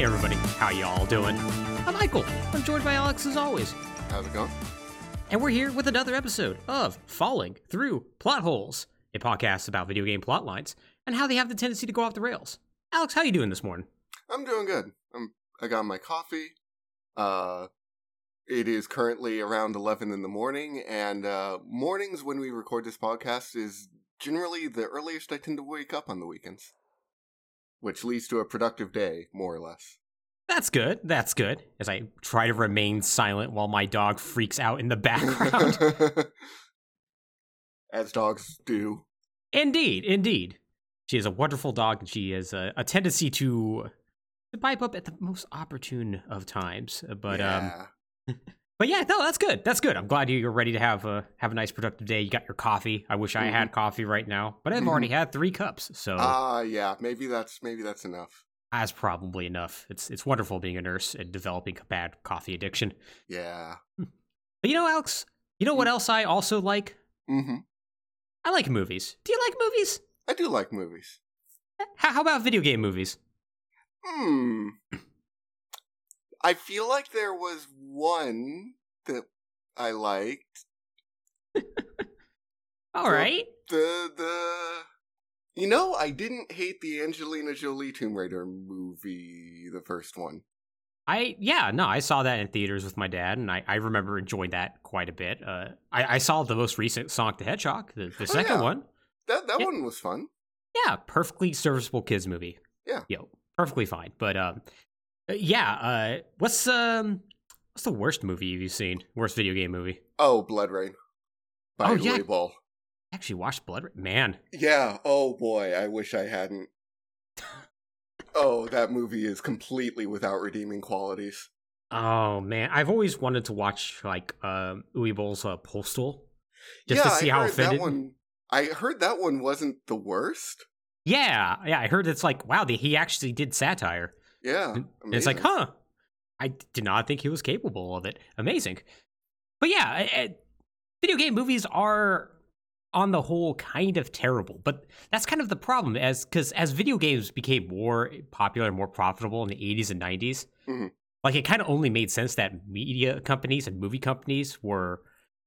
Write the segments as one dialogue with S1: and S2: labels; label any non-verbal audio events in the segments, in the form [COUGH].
S1: Hey everybody, how y'all doing? I'm Michael. I'm joined by Alex as always.
S2: How's it going?
S1: And we're here with another episode of Falling Through Plot Holes, a podcast about video game plot lines and how they have the tendency to go off the rails. Alex, how you doing this morning?
S2: I'm doing good. I'm I got my coffee. Uh it is currently around 11 in the morning and uh mornings when we record this podcast is generally the earliest I tend to wake up on the weekends. Which leads to a productive day, more or less.
S1: That's good. That's good. As I try to remain silent while my dog freaks out in the background. [LAUGHS]
S2: As dogs do.
S1: indeed, indeed. She is a wonderful dog and she has a, a tendency to, to pipe up at the most opportune of times. But um
S2: yeah. [LAUGHS]
S1: But yeah, no, that's good. That's good. I'm glad you're ready to have a have a nice productive day. You got your coffee. I wish I had coffee right now, but I've already had three cups, so
S2: Ah, yeah, maybe that's maybe that's enough.
S1: that's probably enough. It's it's wonderful being a nurse and developing a bad coffee addiction.
S2: Yeah.
S1: But you know, Alex, you know what else I also like?
S2: Mm-hmm.
S1: I like movies. Do you like movies?
S2: I do like movies.
S1: How, how about video game movies?
S2: Hmm. I feel like there was one that I liked. [LAUGHS]
S1: All
S2: Well-
S1: right.
S2: The the You know, I didn't hate the Angelina Jolie Tomb Raider movie, the first one.
S1: I yeah no I saw that in theaters with my dad and I, I remember enjoying that quite a bit. Uh, I, I saw the most recent Sonic the Hedgehog, the, the
S2: Oh,
S1: second
S2: yeah.
S1: one.
S2: That that
S1: Yeah.
S2: one was fun.
S1: Yeah, perfectly serviceable kids movie.
S2: Yeah.
S1: yo, perfectly fine. But um, yeah. Uh, what's um, what's the worst movie you've seen? Worst video game movie?
S2: Oh, BloodRayne. By
S1: Oh, yeah. I actually watched Blood. Ra- Man,
S2: Yeah, oh boy, I wish I hadn't. [LAUGHS] oh, that movie is completely without redeeming qualities.
S1: oh man, I've always wanted to watch like um, Uwe Boll's uh, Postal, just
S2: yeah,
S1: to see
S2: I
S1: how
S2: heard
S1: offended.
S2: that one. I heard that one wasn't the worst.
S1: Yeah, yeah, I heard it's like wow, the, he actually did satire.
S2: Yeah,
S1: And it's like, huh? I did not think he was capable of it. Amazing. But yeah, I- I- video game movies are, on the whole, kind of terrible. But that's kind of the problem, as because as video games became more popular, and more profitable in the '80s and '90s,
S2: Mhm.
S1: like it kind of only made sense that media companies and movie companies were.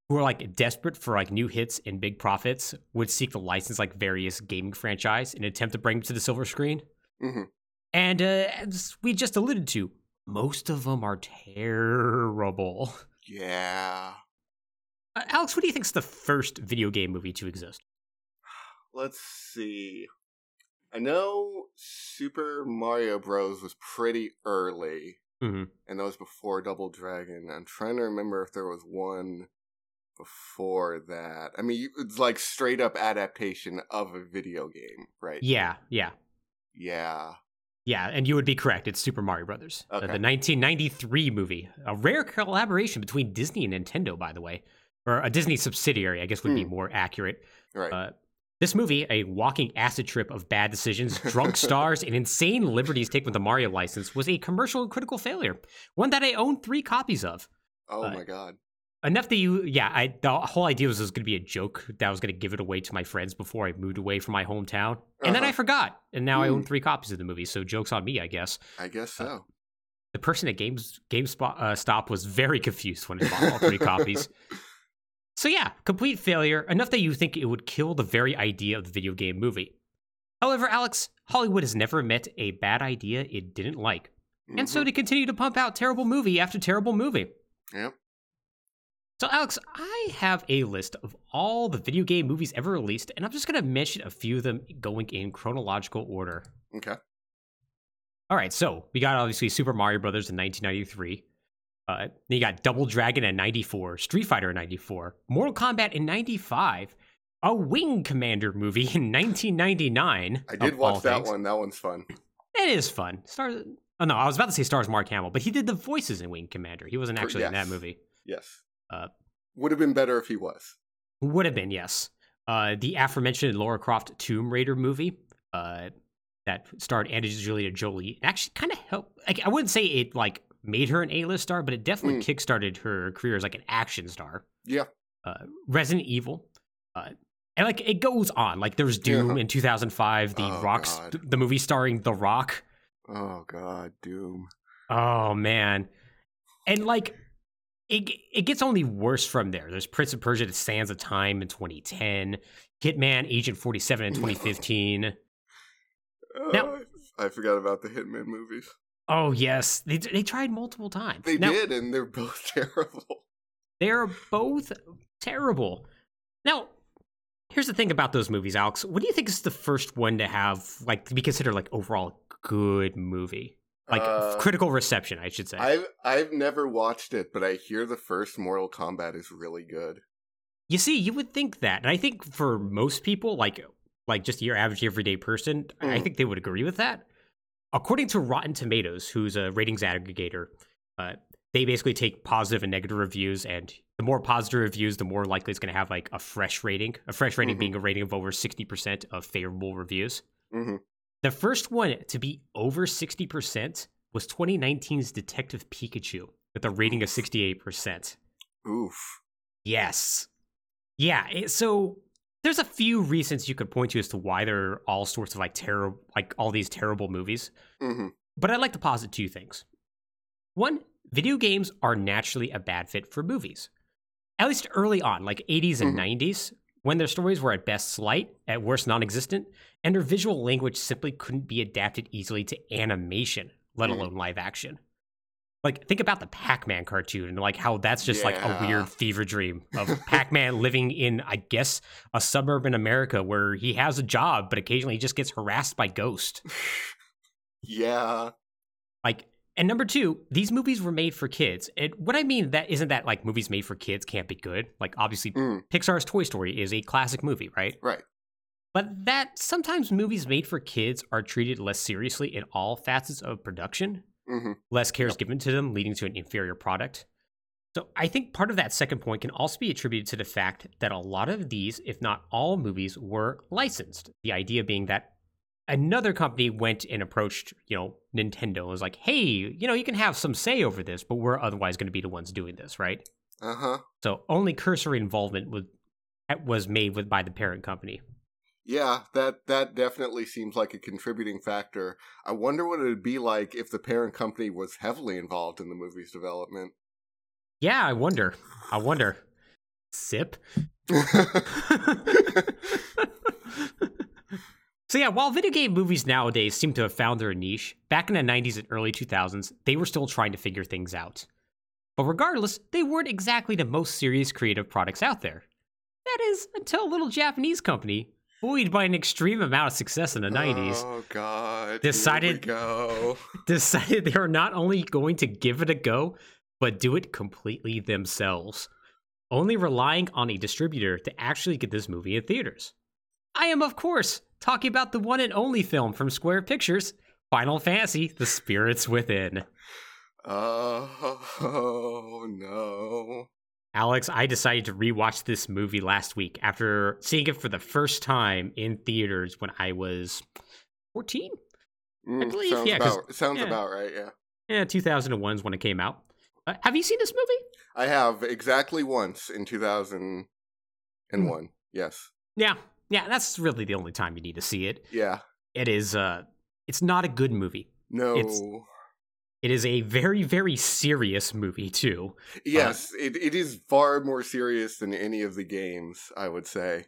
S1: Who were like desperate for like new hits and big profits would seek to license like various gaming franchise in an attempt to bring them to the silver screen.
S2: Mhm.
S1: And uh, as we just alluded to, most of them are terrible.
S2: Yeah.
S1: Uh, Alex, what do you think's the first video game movie to exist?
S2: Let's see. I know Super Mario Bros. was pretty early,
S1: hmm
S2: and that was before Double Dragon. I'm trying to remember if there was one before that. I mean, it's like straight up adaptation of a video game, right?
S1: Yeah, yeah,
S2: Yeah.
S1: Yeah. And you would be correct. It's Super Mario Brothers, uh,
S2: Okay.
S1: the 1993 movie, a rare collaboration between Disney and Nintendo, by the way, or a Disney subsidiary, I guess would be
S2: Hmm.
S1: more accurate.
S2: Right.
S1: Uh, this movie, a walking acid trip of bad decisions, drunk [LAUGHS] stars, and insane liberties taken with the Mario license, was a commercial and critical failure. One that I own three copies of.
S2: oh
S1: uh,
S2: my god.
S1: Enough that you yeah i the whole idea was it was going to be a joke that i was going to give it away to my friends before i moved away from my hometown and then i
S2: Uh-huh.
S1: forgot and now i own
S2: Hmm.
S1: three copies of the movie so jokes on me i guess
S2: I guess so.
S1: the person at games gamespot uh, stop was very confused when he bought all three copies [LAUGHS] so yeah complete failure enough that you think it would kill the very idea of the video game movie however alex hollywood has never met a bad idea it didn't like and so
S2: Mhm.
S1: they continue to pump out terrible movie after terrible movie
S2: Yep.
S1: So, Alex, I have a list of all the video game movies ever released, and I'm just going to mention a few of them going in chronological order.
S2: Okay.
S1: All right, so we got obviously Super Mario Brothers in 1993. Uh, then you got Double Dragon in 94, Street Fighter in 94, Mortal Kombat in 95, a Wing Commander movie in 1999.
S2: I did watch that
S1: things.
S2: one. That one's fun.
S1: It is fun. Stars. Oh no, I was about to say stars Mark Hamill, but he did the voices in Wing Commander. He wasn't actually in that movie.
S2: Yes.
S1: Uh,
S2: Would have been better if he was.
S1: Would have been, yes. Uh, the aforementioned Lara Croft Tomb Raider movie uh, that starred Angelina Jolie. It actually kind of helped. Like, I wouldn't say it like made her an A-list star, but it definitely kickstarted her career as like an action star.
S2: Yeah.
S1: Uh, Resident Evil. Uh, and like it goes on. Like there's Doom
S2: Yeah.
S1: in 2005, the
S2: Oh,
S1: Rock's the movie starring The Rock,
S2: Oh God, Doom.
S1: Oh man, and like it, it gets only worse from there. There's Prince of Persia: The Sands of Time in 2010, Hitman: Agent 47 in 2015. Now-
S2: Uh, I forgot about the Hitman movies.
S1: Oh yes, they they tried multiple times.
S2: They
S1: Now,
S2: did, and they're both [LAUGHS] terrible.
S1: They're both terrible. Now, here's the thing about those movies, Alex. What do you think is the first one to have like to be considered like overall good movie? Like
S2: Uh,
S1: critical reception, I should say.
S2: I've I've never watched it, but I hear the first Mortal Kombat is really good.
S1: You see, you would think that, and I think for most people, like like just your average everyday person, I
S2: Mm.
S1: think they would agree with that. According to Rotten Tomatoes, who's a ratings aggregator, uh, they basically take positive and negative reviews, and the more positive reviews, the more likely it's going to have like a fresh rating. A fresh rating
S2: Mhm.
S1: being a rating of over sixty percent of favorable reviews.
S2: hmm
S1: The first one to be over 60% was 2019's Detective Pikachu with a rating of 68%.
S2: Oof.
S1: Yes. Yeah, it- so there's a few reasons you could point to as to why there are all sorts of like terrible, like all these terrible movies.
S2: hmm
S1: But I'd like to posit two things. One, video games are naturally a bad fit for movies. At least early on, like 80s and 90s, when their stories were at best slight, at worst non existent, and their visual language simply couldn't be adapted easily to animation, let
S2: Mhm.
S1: alone live action. Like, think about the Pac Man cartoon and like how that's just like a weird fever dream of [LAUGHS] Pac Man living in, I guess, a suburban America where he has a job, but occasionally he just gets harassed by ghosts. [LAUGHS]
S2: yeah.
S1: Like, and number two, these movies were made for kids. And what I mean that isn't that like movies made for kids can't be good. Like, obviously,
S2: Mm,
S1: Pixar's Toy Story is a classic movie, right?
S2: right.
S1: But that sometimes movies made for kids are treated less seriously in all facets of production.
S2: hmm
S1: Less care is
S2: Yep.
S1: given to them, leading to an inferior product. So I think part of that second point can also be attributed to the fact that a lot of these, if not all movies, were licensed. The idea being that another company went and approached, you know, Nintendo and was like, hey, you know, you can have some say over this, but we're otherwise going to be the ones doing this, right?
S2: Uh huh.
S1: So only cursory involvement was was made with by the parent company.
S2: Yeah, that that definitely seems like a contributing factor. I wonder what it would be like if the parent company was heavily involved in the movie's development.
S1: Yeah, I wonder. I wonder. Sip. [LAUGHS] [LAUGHS] [LAUGHS] so yeah, while video game movies nowadays seem to have found their niche, back in the 90s and early 2000s, they were still trying to figure things out. But regardless, they weren't exactly the most serious creative products out there. That is, until a little Japanese company, buoyed by an extreme amount of success in the 90s,
S2: Oh God!
S1: Decided-
S2: go. [LAUGHS] [LAUGHS]
S1: decided they were not only going to give it a go, but do it completely themselves, only relying on a distributor to actually get this movie in theaters. I am, of course, talking about the one and only film from Square Pictures, Final Fantasy The Spirits Within.
S2: Oh [LAUGHS] no!
S1: Alex, I decided to rewatch this movie last week after seeing it for the first time in theaters when I was 14.
S2: Mm,
S1: believe,
S2: sounds
S1: yeah,
S2: about sounds
S1: yeah.
S2: about right. Yeah,
S1: Yeah, 2001 is when it came out. Uh, have you seen this movie?
S2: I have exactly once in two thousand and one. Yes.
S1: Yeah, yeah, that's really the only time you need to see it.
S2: Yeah.
S1: It is uh it's not a good movie.
S2: No.
S1: It's- It is a very very serious movie too.
S2: yes, it, it is far more serious than any of the games. I would say.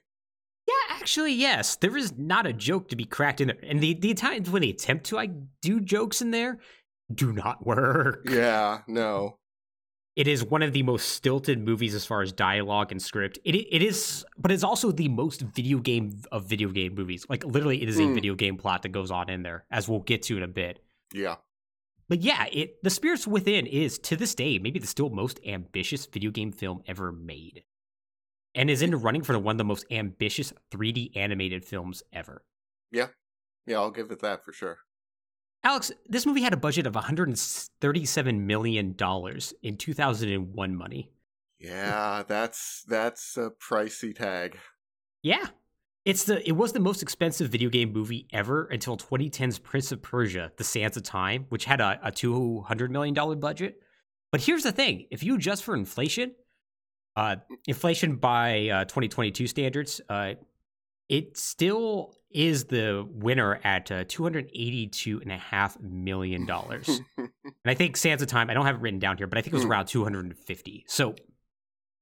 S1: Yeah, actually yes, there is not a joke to be cracked in there. And the the times when they attempt to like do jokes in there do not work.
S2: Yeah. No.
S1: It is one of the most stilted movies as far as dialogue and script. It it is but it's also the most video game of video game movies. Like literally it is a
S2: Mm.
S1: video game plot that goes on in there as we'll get to in a bit.
S2: Yeah.
S1: But yeah, it The Spirits Within is to this day maybe the still most ambitious video game film ever made. And is in the running for the one of the most ambitious 3D animated films ever.
S2: Yeah, yeah, I'll give it that for sure.
S1: Alex, this movie had a budget of $137 million in 2001 money.
S2: Yeah, that's that's a pricey tag.
S1: Yeah. It's the it was the most expensive video game movie ever until 2010's Prince of Persia: The Sands of Time, which had a, a 200 million dollar budget. But here's the thing: if you adjust for inflation, uh, inflation by uh, 2022 standards, uh, it still is the winner at uh, $282.5 million. [LAUGHS] and I think Sands of Time, I don't have it written down here, but I think it was
S2: Hmm.
S1: around 250 So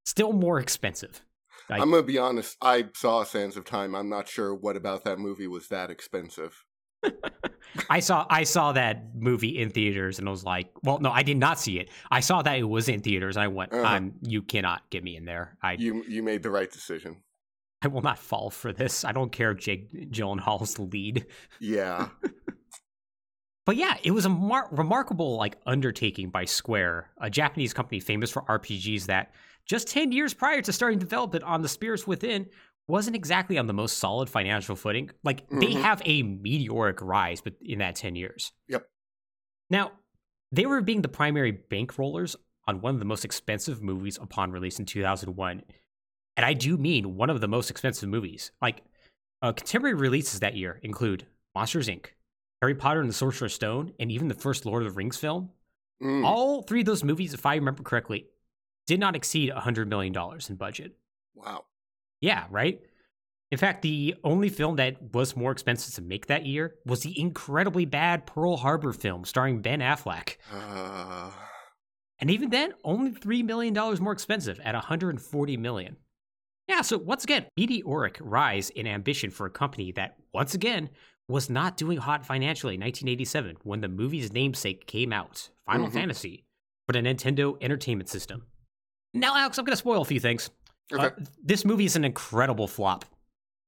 S1: still more expensive. Like-
S2: I'm gonna be honest. I saw Sands of Time. I'm not sure what about that movie was that expensive. [LAUGHS]
S1: I saw I saw that movie in theaters and I was like, well, no, I did not see it. I saw that it was in theaters. I went,
S2: Uh-huh.
S1: I'm, you cannot get me in there. I
S2: You you made the right decision.
S1: I will not fall for this. I don't care if Jake Gyllenhaal's the lead.
S2: Yeah. [LAUGHS]
S1: But yeah, it was a mar- remarkable like undertaking by Square, a Japanese company famous for RPGs that just 10 years prior to starting development on The Spirits Within wasn't exactly on the most solid financial footing. Like they
S2: Mhm.
S1: have a meteoric rise but in that 10 years.
S2: Yep.
S1: Now, they were being the primary bankrollers on one of the most expensive movies upon release in 2001. And I do mean one of the most expensive movies. Like uh, contemporary releases that year include Monsters Inc., Harry Potter and the Sorcerer's Stone, and even the first Lord of the Rings film.
S2: Mm.
S1: All three of those movies, if I remember correctly, did not exceed $100 million in budget.
S2: Wow.
S1: Yeah, right? In fact, the only film that was more expensive to make that year was the incredibly bad Pearl Harbor film starring Ben Affleck.
S2: Uh,
S1: And even then, only $3 million more expensive at $140 million. Yeah, so once again, meteoric rise in ambition for a company that, once again, was not doing hot financially in 1987 when the movie's namesake came out, Final
S2: Mhm.
S1: Fantasy, for the Nintendo Entertainment System. Now, Alex, I'm going to spoil a few things.
S2: okay.
S1: Uh, this movie is an incredible flop.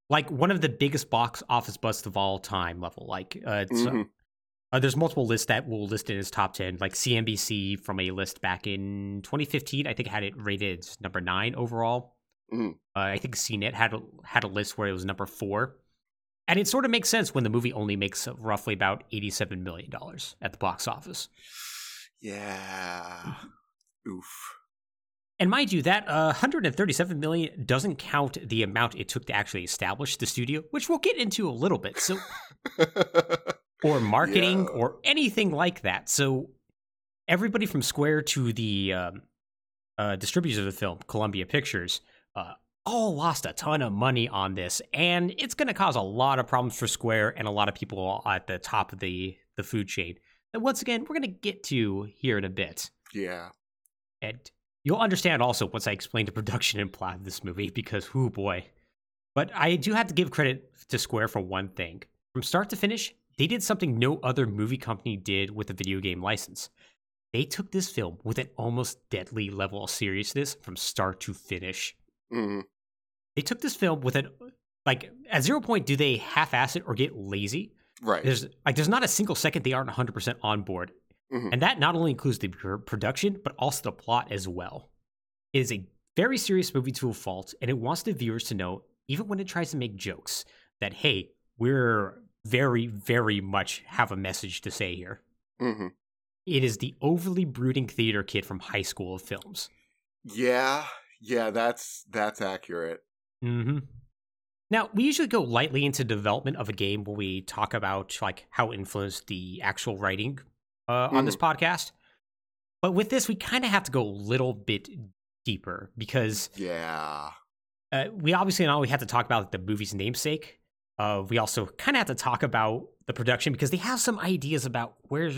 S1: Like one of the biggest box office busts of all time level. Like uh, uh,
S2: Mhm.
S1: uh, there's multiple lists that will list it as top 10. Like CNBC from a list back in 2015, I think had it rated number nine overall.
S2: Mhm.
S1: Uh, I think CNET had a, had a list where it was number four. And it sort of makes sense when the movie only makes roughly about $87 million at the box office.
S2: Yeah. Oof.
S1: And mind you, that uh, 137 million doesn't count the amount it took to actually establish the studio, which we'll get into a little bit. So, [LAUGHS] or marketing,
S2: Yeah.
S1: or anything like that. So, everybody from Square to the um, uh, distributors of the film, Columbia Pictures, uh, all lost a ton of money on this, and it's going to cause a lot of problems for Square and a lot of people at the top of the the food chain. That once again, we're going to get to here in a bit.
S2: yeah.
S1: And you'll understand also once I explain the production and plot of this movie, because whoo boy. But I do have to give credit to Square for one thing. From start to finish, they did something no other movie company did with a video game license. They took this film with an almost deadly level of seriousness from start to finish.
S2: Hmm
S1: They took this film with an like at zero point do they half-ass it or get lazy.
S2: Right.
S1: There's like there's not a single second they aren't 100% on board.
S2: Mhm.
S1: And that not only includes the production, but also the plot as well. It is a very serious movie to a fault, and it wants the viewers to know, even when it tries to make jokes, that hey, we're very, very much have a message to say here.
S2: hmm
S1: It is the overly brooding theater kid from high school of films.
S2: Yeah. Yeah. That's that's accurate.
S1: hmm Now, we usually go lightly into development of a game when we talk about like how it influenced the actual writing uh, on this podcast. But with this, we kind of have to go a little bit deeper because
S2: Yeah.
S1: uh, we obviously not only have to talk about like, the movie's namesake, uh, we also kind of have to talk about the production because they have some ideas about where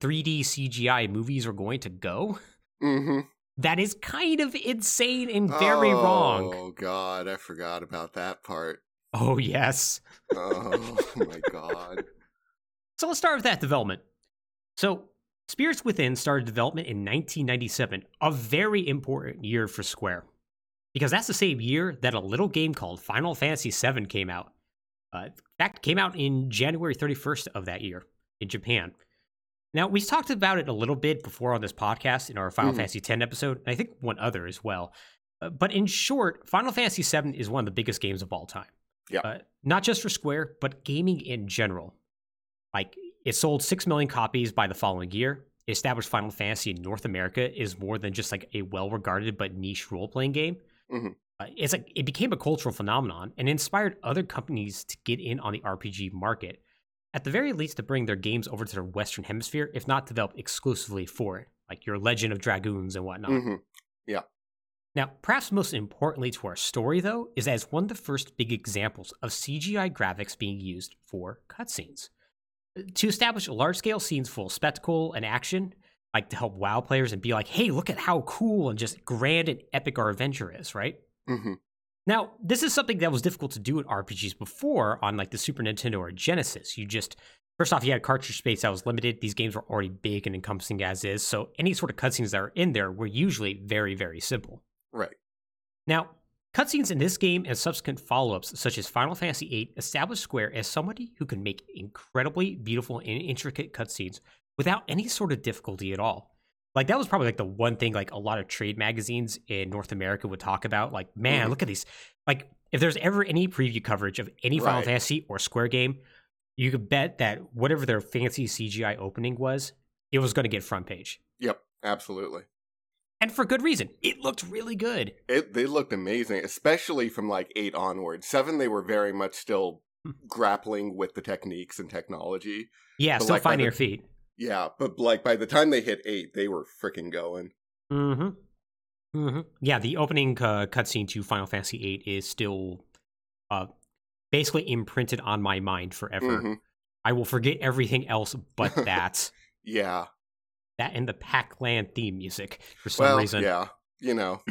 S1: 3D CGI movies are going to go.
S2: hmm
S1: That is kind of insane and very wrong.
S2: Oh God, I forgot about that part.
S1: Oh, yes.
S2: Oh my God. [LAUGHS]
S1: So let's start with that development. So, Spirits Within started development in 1997, a very important year for Square. Because that's the same year that a little game called Final Fantasy VII came out. Uh, in fact, came out in January 31st of that year in Japan. Now, we talked about it a little bit before on this podcast in our Final
S2: Mhm.
S1: Fantasy X episode, and I think one other as well. Uh, but in short, Final Fantasy VII is one of the biggest games of all time.
S2: Yeah.
S1: Uh, not just for Square, but gaming in general. Like, it sold 6 million copies by the following year. It established Final Fantasy in North America is more than just like a well regarded but niche role playing game.
S2: Mhm.
S1: Uh, it's like it became a cultural phenomenon and inspired other companies to get in on the RPG market, at the very least to bring their games over to the Western Hemisphere, if not develop exclusively for it, like your Legend of Dragoons and whatnot.
S2: hmm
S1: Now, perhaps most importantly to our story, though, is as one of the first big examples of CGI graphics being used for cutscenes. To establish large scale scenes full of spectacle and action, like to help wow players and be like, hey, look at how cool and just grand and epic our adventure is, right?
S2: hmm
S1: Now, this is something that was difficult to do in RPGs before on like the Super Nintendo or Genesis. You just first off, you had cartridge space that was limited. These games were already big and encompassing as is, so any sort of cutscenes that are in there were usually very, very simple.
S2: Right.
S1: Now, cutscenes in this game and subsequent follow-ups, such as Final Fantasy VIII, established Square as somebody who can make incredibly beautiful and intricate cutscenes without any sort of difficulty at all. Like that was probably like the one thing like a lot of trade magazines in North America would talk about. Like, man,
S2: Mhm.
S1: look at these. Like, if there's ever any preview coverage of any Final
S2: Right.
S1: Fantasy or Square game, you could bet that whatever their fancy CGI opening was, it was going to get front page,
S2: Yep. Absolutely.
S1: and for good reason. It looked really good.
S2: It they looked amazing, especially from like eight onward. Seven, they were very much still
S1: Hmm.
S2: grappling with the techniques and technology.
S1: Yeah,
S2: But
S1: still
S2: like
S1: finding
S2: the-
S1: your feet.
S2: Yeah, but like by the time they hit eight, they were freaking going.
S1: Mm-hmm. Mm-hmm. Yeah, the opening uh, cutscene to Final Fantasy VIII is still uh, basically imprinted on my mind forever.
S2: Mhm.
S1: I will forget everything else but [LAUGHS] that.
S2: Yeah.
S1: that and the Pac-Land theme music for some
S2: Well,
S1: reason.
S2: yeah. You know. [CLEARS THROAT]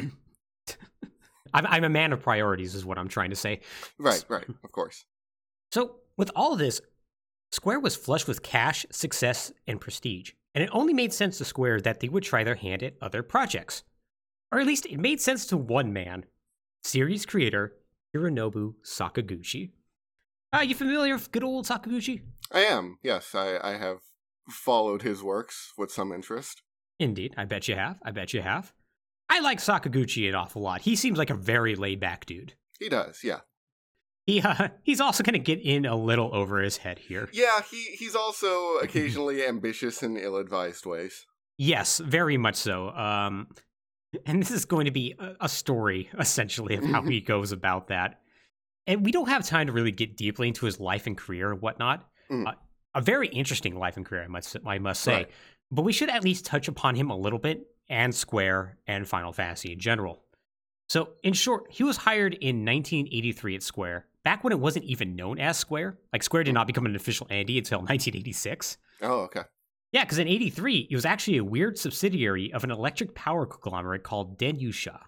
S1: I'm, I'm a man of priorities, is what I'm trying to say.
S2: Right. Right. Of course.
S1: So, with all of this, Square was flush with cash, success, and prestige, and it only made sense to Square that they would try their hand at other projects. Or at least it made sense to one man, series creator Hironobu Sakaguchi. Are you familiar with good old Sakaguchi?
S2: I am. Yes, I I have followed his works with some interest.
S1: Indeed, I bet you have. I bet you have. I like Sakaguchi an awful lot. He seems like a very laid back dude.
S2: He does. Yeah.
S1: He uh, [LAUGHS] he's also going to get in a little over his head here.
S2: Yeah. He he's also occasionally [LAUGHS] ambitious in ill-advised ways.
S1: Yes, very much so. Um, and this is going to be a, a story [LAUGHS] essentially of how he goes about that. And we don't have time to really get deeply into his life and career and whatnot.
S2: Mm.
S1: Uh, a very interesting life and career, I must I must say.
S2: Right.
S1: But we should at least touch upon him a little bit and Square and Final Fantasy in general. So, in short, he was hired in 1983 at Square, back when it wasn't even known as Square. Like Square did not become an official entity until [LAUGHS] 1986.
S2: Oh, okay.
S1: Yeah, because in 83, it was actually a weird subsidiary of an electric power conglomerate called Denyusha,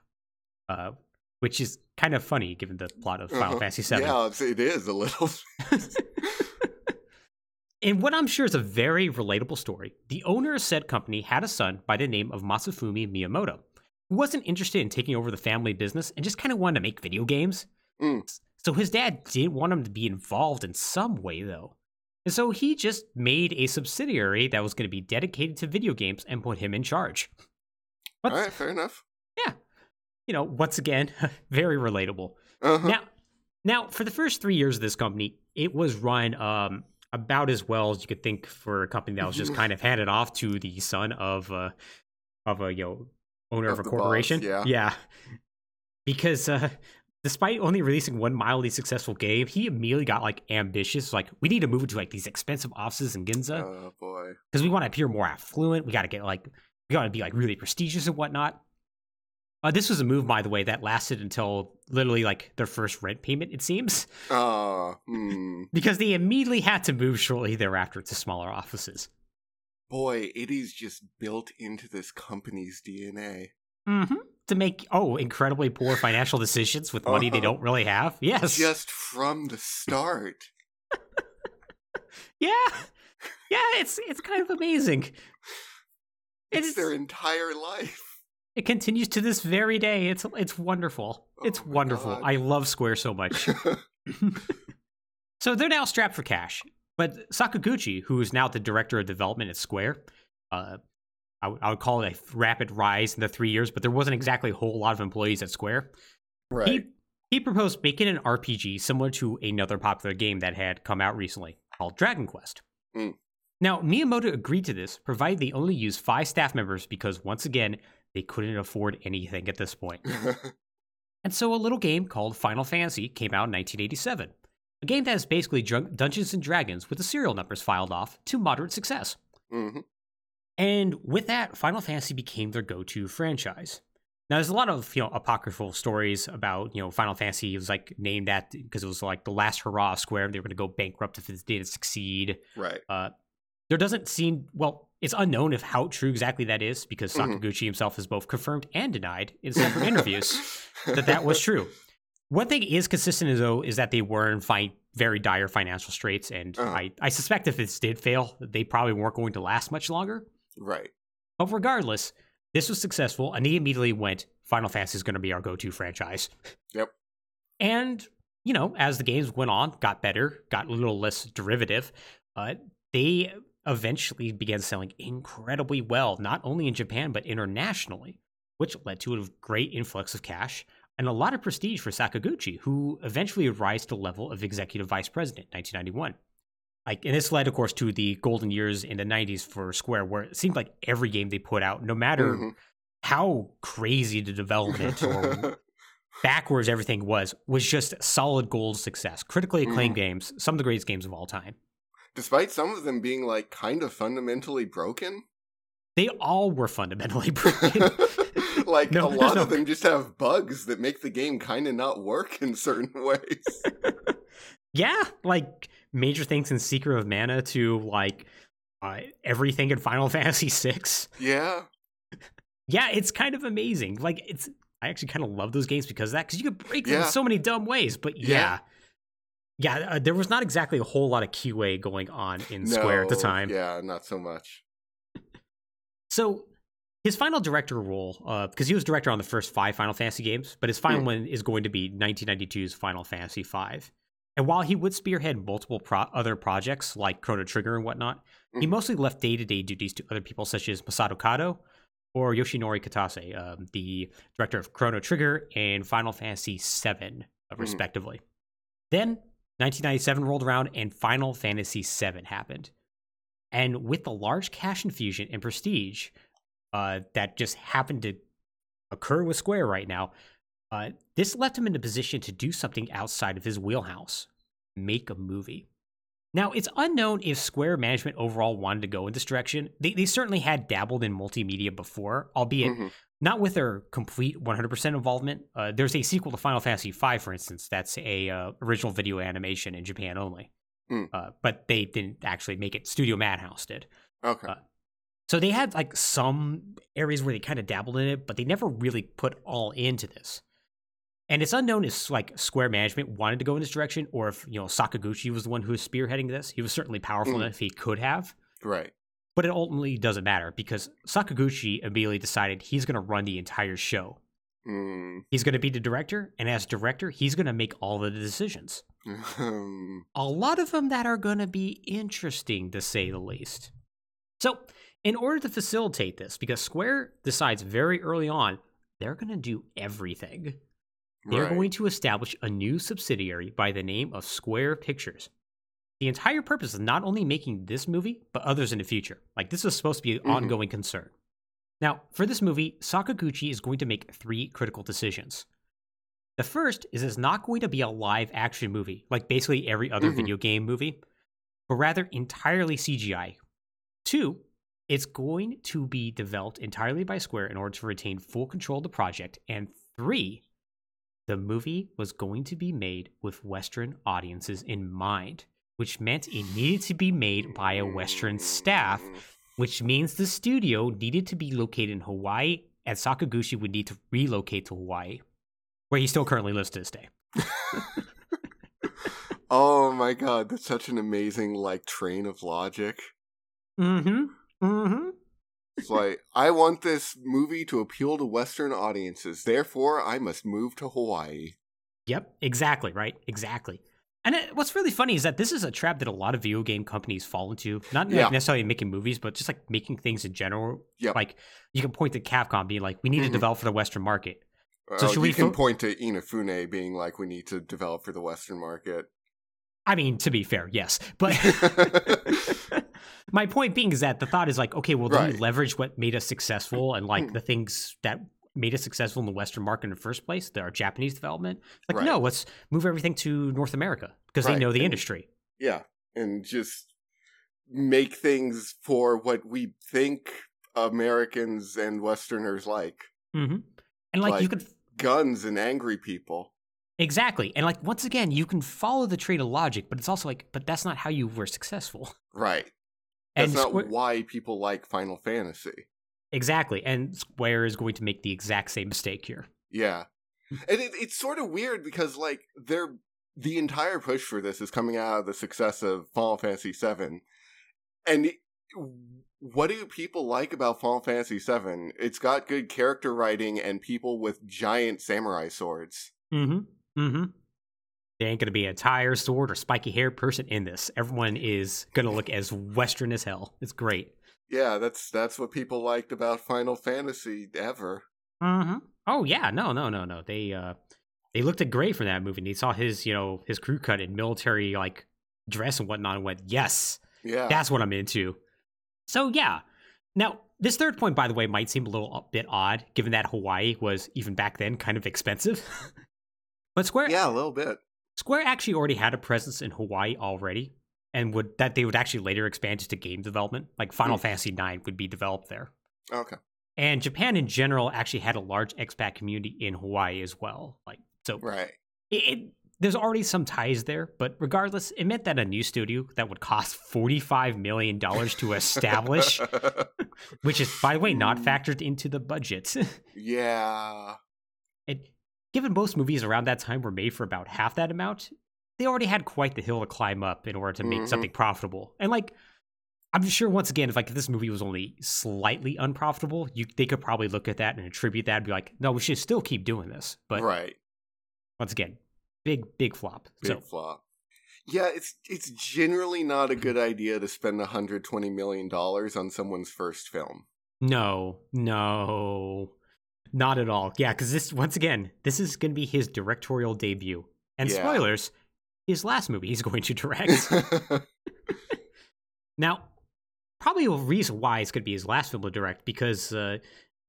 S1: uh, which is kind of funny given the plot of Final
S2: Uh-huh.
S1: Fantasy VII.
S2: Yeah, it is a little. [LAUGHS]
S1: In what I'm sure is a very relatable story, the owner of said company had a son by the name of Masafumi Miyamoto, who wasn't interested in taking over the family business and just kind of wanted to make video games.
S2: Mm.
S1: So his dad did want him to be involved in some way, though. And so he just made a subsidiary that was going to be dedicated to video games and put him in charge.
S2: All
S1: What's-
S2: right, fair enough. Yeah.
S1: You know, once again, [LAUGHS] very relatable.
S2: Uh-huh.
S1: Now, now for the first three years of this company, it was run um, about as well as you could think for a company that was just [LAUGHS] kind of handed off to the son of uh, of a you know owner of,
S2: Of
S1: a
S2: the boss,
S1: corporation.
S2: yeah.
S1: yeah. Because uh, despite only releasing one mildly successful game, he immediately got like ambitious. Like, we need to move to like these expensive offices in Ginza
S2: oh boy.
S1: because we want to appear more affluent. We got to get like we got to be like really prestigious and whatnot. Uh, this was a move, by the way, that lasted until literally like their first rent payment. It seems [LAUGHS]
S2: Uh, hmm. [LAUGHS]
S1: because they immediately had to move shortly thereafter to smaller offices.
S2: Boy, it is just built into this company's DNA.
S1: Mm-hmm. To make oh incredibly poor financial decisions with money they
S2: Uh-huh.
S1: don't really have. Yes.
S2: Just from the start.
S1: yeah. Yeah. It's it's kind of amazing.
S2: It's
S1: It's
S2: their entire life.
S1: It continues to this very day. It's it's wonderful. It's
S2: Oh my
S1: wonderful.
S2: God.
S1: I love Square so much. [LAUGHS] [LAUGHS] so they're now strapped for cash. But Sakaguchi, who is now the director of development at Square, uh, I, w- I would call it a rapid rise in the three years, but there wasn't exactly a whole lot of employees at Square.
S2: right.
S1: He, he proposed making an RPG similar to another popular game that had come out recently called Dragon Quest.
S2: Mm.
S1: Now, Miyamoto agreed to this, provided they only used five staff members because, once again, they couldn't afford anything at this point. [LAUGHS] And so a little game called Final Fantasy came out in 1987. A game that is basically Dungeons and Dragons with the serial numbers filed off to moderate success.
S2: hmm
S1: And with that, Final Fantasy became their go to franchise. Now, there's a lot of you know apocryphal stories about you know Final Fantasy. Was like named that because it was like the last hurrah of Square. And they were going to go bankrupt if it didn't succeed.
S2: Right.
S1: Uh, there doesn't seem well. It's unknown if how true exactly that is because
S2: Mhm.
S1: Sakaguchi himself has both confirmed and denied in separate interviews [LAUGHS] that that was true. One thing is consistent though is that they were in fi- very dire financial straits, and
S2: Uh-huh.
S1: I, I suspect if this did fail, they probably weren't going to last much longer.
S2: Right.
S1: But regardless, this was successful, and he immediately went, Final Fantasy is going to be our go to franchise.
S2: Yep.
S1: And, you know, as the games went on, got better, got a little less derivative, uh, they eventually began selling incredibly well, not only in Japan, but internationally, which led to a great influx of cash and a lot of prestige for Sakaguchi, who eventually would rise to the level of executive vice president in 1991 like and this led of course to the golden years in the 90s for square where it seemed like every game they put out no matter
S2: Mhm.
S1: how crazy the development [LAUGHS] or backwards everything was was just solid gold success critically acclaimed games some of the greatest games of all time
S2: Despite some of them being like kind of fundamentally broken.
S1: they all were fundamentally [LAUGHS] broken [LAUGHS]
S2: like
S1: No,
S2: a lot
S1: no-
S2: of them just have bugs that make the game kind of not work in certain ways.
S1: yeah like major things in secret of mana to like uh, everything in final [LAUGHS] fantasy 6
S2: yeah.
S1: yeah it's kind of amazing like it's i actually kind of love those games because of that because you could break them in so many dumb ways but yeah
S2: Yeah.
S1: yeah, uh, there was not exactly a whole lot of qa going on in square at the time
S2: Yeah, not so much. [LAUGHS]
S1: so his final director role because he was director on the first five final fantasy games but his final
S2: Hmm.
S1: one is going to be 1992's final fantasy v and while he would spearhead multiple pro- other projects like chrono trigger and whatnot he
S2: Mhm.
S1: mostly left day-to-day duties to other people such as masato kato or yoshinori kitase um, the director of chrono trigger and final fantasy VII, uh,
S2: Mhm.
S1: respectively then 1997 rolled around and final fantasy VII happened and with the large cash infusion and prestige uh, that just happened to occur with Square right now, uh, this left him in a position to do something outside of his wheelhouse make a movie. Now, it's unknown if Square management overall wanted to go in this direction. They, they certainly had dabbled in multimedia before, albeit
S2: Mhm.
S1: not with their complete 100% involvement. Uh, there's a sequel to Final Fantasy V, for instance, that's a uh, original video animation in Japan only.
S2: Mm.
S1: Uh, but they didn't actually make it. Studio Madhouse did.
S2: Okay.
S1: Uh, So they had like some areas where they kind of dabbled in it, but they never really put all into this. And it's unknown if like Square management wanted to go in this direction or if, you know, Sakaguchi was the one who was spearheading this. He was certainly powerful
S2: Mm.
S1: enough he could have,
S2: right.
S1: but it ultimately doesn't matter because Sakaguchi immediately decided he's going to run the entire show.
S2: Mm.
S1: He's going to be the director, and as director, he's going to make all of the decisions. [LAUGHS] A lot of them that are going to be interesting to say the least. So, in order to facilitate this, because Square decides very early on they're going to do everything, they're
S2: right.
S1: going to establish a new subsidiary by the name of Square Pictures. The entire purpose is not only making this movie, but others in the future. Like, this is supposed to be an
S2: Mhm.
S1: ongoing concern. Now, for this movie, Sakaguchi is going to make three critical decisions. The first is it's not going to be a live action movie, like basically every other
S2: Mhm.
S1: video game movie, but rather entirely CGI. Two, it's going to be developed entirely by Square in order to retain full control of the project. And three, the movie was going to be made with Western audiences in mind, which meant it needed to be made by a Western staff, which means the studio needed to be located in Hawaii, and Sakaguchi would need to relocate to Hawaii, where he still currently lives to this day. [LAUGHS]
S2: Oh my god, that's such an amazing like train of logic.
S1: Mm-hmm. Mm-hmm.
S2: It's like I want this movie to appeal to Western audiences, therefore I must move to Hawaii.
S1: Yep, exactly, right? Exactly. And it, what's really funny is that this is a trap that a lot of video game companies fall into. Not like,
S2: Yeah.
S1: necessarily making movies, but just like making things in general.
S2: Yep.
S1: Like you can point to Capcom being like, we need to
S2: Mhm.
S1: develop for the Western market. So
S2: Well,
S1: should
S2: you
S1: we
S2: can
S1: fo-
S2: point to Inafune being like, we need to develop for the Western market.
S1: I mean, to be fair, yes. But [LAUGHS] [LAUGHS] my point being is that the thought is like, okay, well, do
S2: Right.
S1: we leverage what made us successful and like
S2: Mm.
S1: the things that made us successful in the Western market in the first place, our Japanese development? Like,
S2: Right.
S1: no, let's move everything to North America because they know the
S2: and-
S1: industry.
S2: yeah, and just make things for what we think Americans and Westerners like.
S1: Mm-hmm. And And like, you could
S2: guns and angry people.
S1: exactly, and like once again, you can follow the train of logic, but it's also like, but that's not how you were successful.
S2: Right.
S1: And
S2: That's not why people like Final Fantasy.
S1: exactly, and Square is going to make the exact same mistake here.
S2: Yeah. [LAUGHS] And it, it's sort of weird because like they're the entire push for this is coming out of the success of Final Fantasy VII. And it- what do people like about Final Fantasy VII? It's got good character writing and people with giant samurai swords.
S1: Mm-hmm. Mm-hmm. There ain't gonna be a tire, sword, or spiky hair person in this. Everyone is gonna look as Western as hell. It's great.
S2: Yeah, that's that's what people liked about Final Fantasy ever.
S1: Mm-hmm. Oh yeah, no, no, no, no. They uh they looked at Gray from that movie and they saw his, you know, his crew cut in military like dress and whatnot and went, Yes,
S2: Yeah.
S1: that's what I'm into. So yeah. Now, this third point, by the way, might seem a little bit odd, given that Hawaii was even back then kind of expensive. [LAUGHS] but Square
S2: yeah, a little bit.
S1: Square actually already had a presence in Hawaii already, and would that they would actually later expand into game development. Like Final
S2: Hmm.
S1: Fantasy IX would be developed there.
S2: Okay.
S1: And Japan in general actually had a large expat community in Hawaii as well. Like so,
S2: Right.
S1: it, it, there's already some ties there. But regardless, it meant that a new studio that would cost forty five million dollars to establish, [LAUGHS] which is by the way not
S2: Hmm.
S1: factored into the budget. [LAUGHS]
S2: yeah.
S1: And given most movies around that time were made for about half that amount, they already had quite the hill to climb up in order to make
S2: Mhm.
S1: something profitable. And like, I'm sure once again, if like if this movie was only slightly unprofitable, you they could probably look at that and attribute that and be like, no, we should still keep doing this. But
S2: right.
S1: once again, big big flop.
S2: Big
S1: so
S2: flop. Yeah, it's it's generally not a good idea to spend 120 million dollars on someone's first film.
S1: no, no, not at all. Yeah, because this once again, this is going to be his directorial debut. And
S2: Yeah.
S1: spoilers, his last movie he's [LAUGHS] going to direct. [LAUGHS] Now, probably a reason why it's going to be his last film to direct because uh,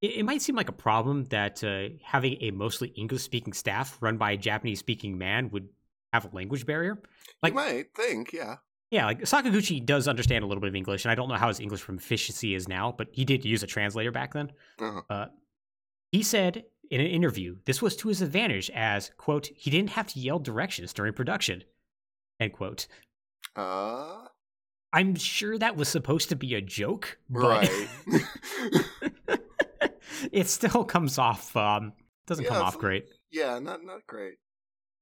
S1: it, it might seem like a problem that uh, having a mostly English speaking staff run by a Japanese speaking man would have a language barrier. Like-
S2: you might think, yeah.
S1: Yeah, like Sakaguchi does understand a little bit of English, and I don't know how his English proficiency is now, but he did use a translator back then.
S2: Uh-huh.
S1: Uh, he said in an interview this was to his advantage as, quote, he didn't have to yell directions during production, end quote.
S2: Uh,
S1: I'm sure that was supposed to be a joke, but
S2: right. [LAUGHS]
S1: it still comes off um doesn't
S2: Yeah,
S1: come off great.
S2: yeah, not not great.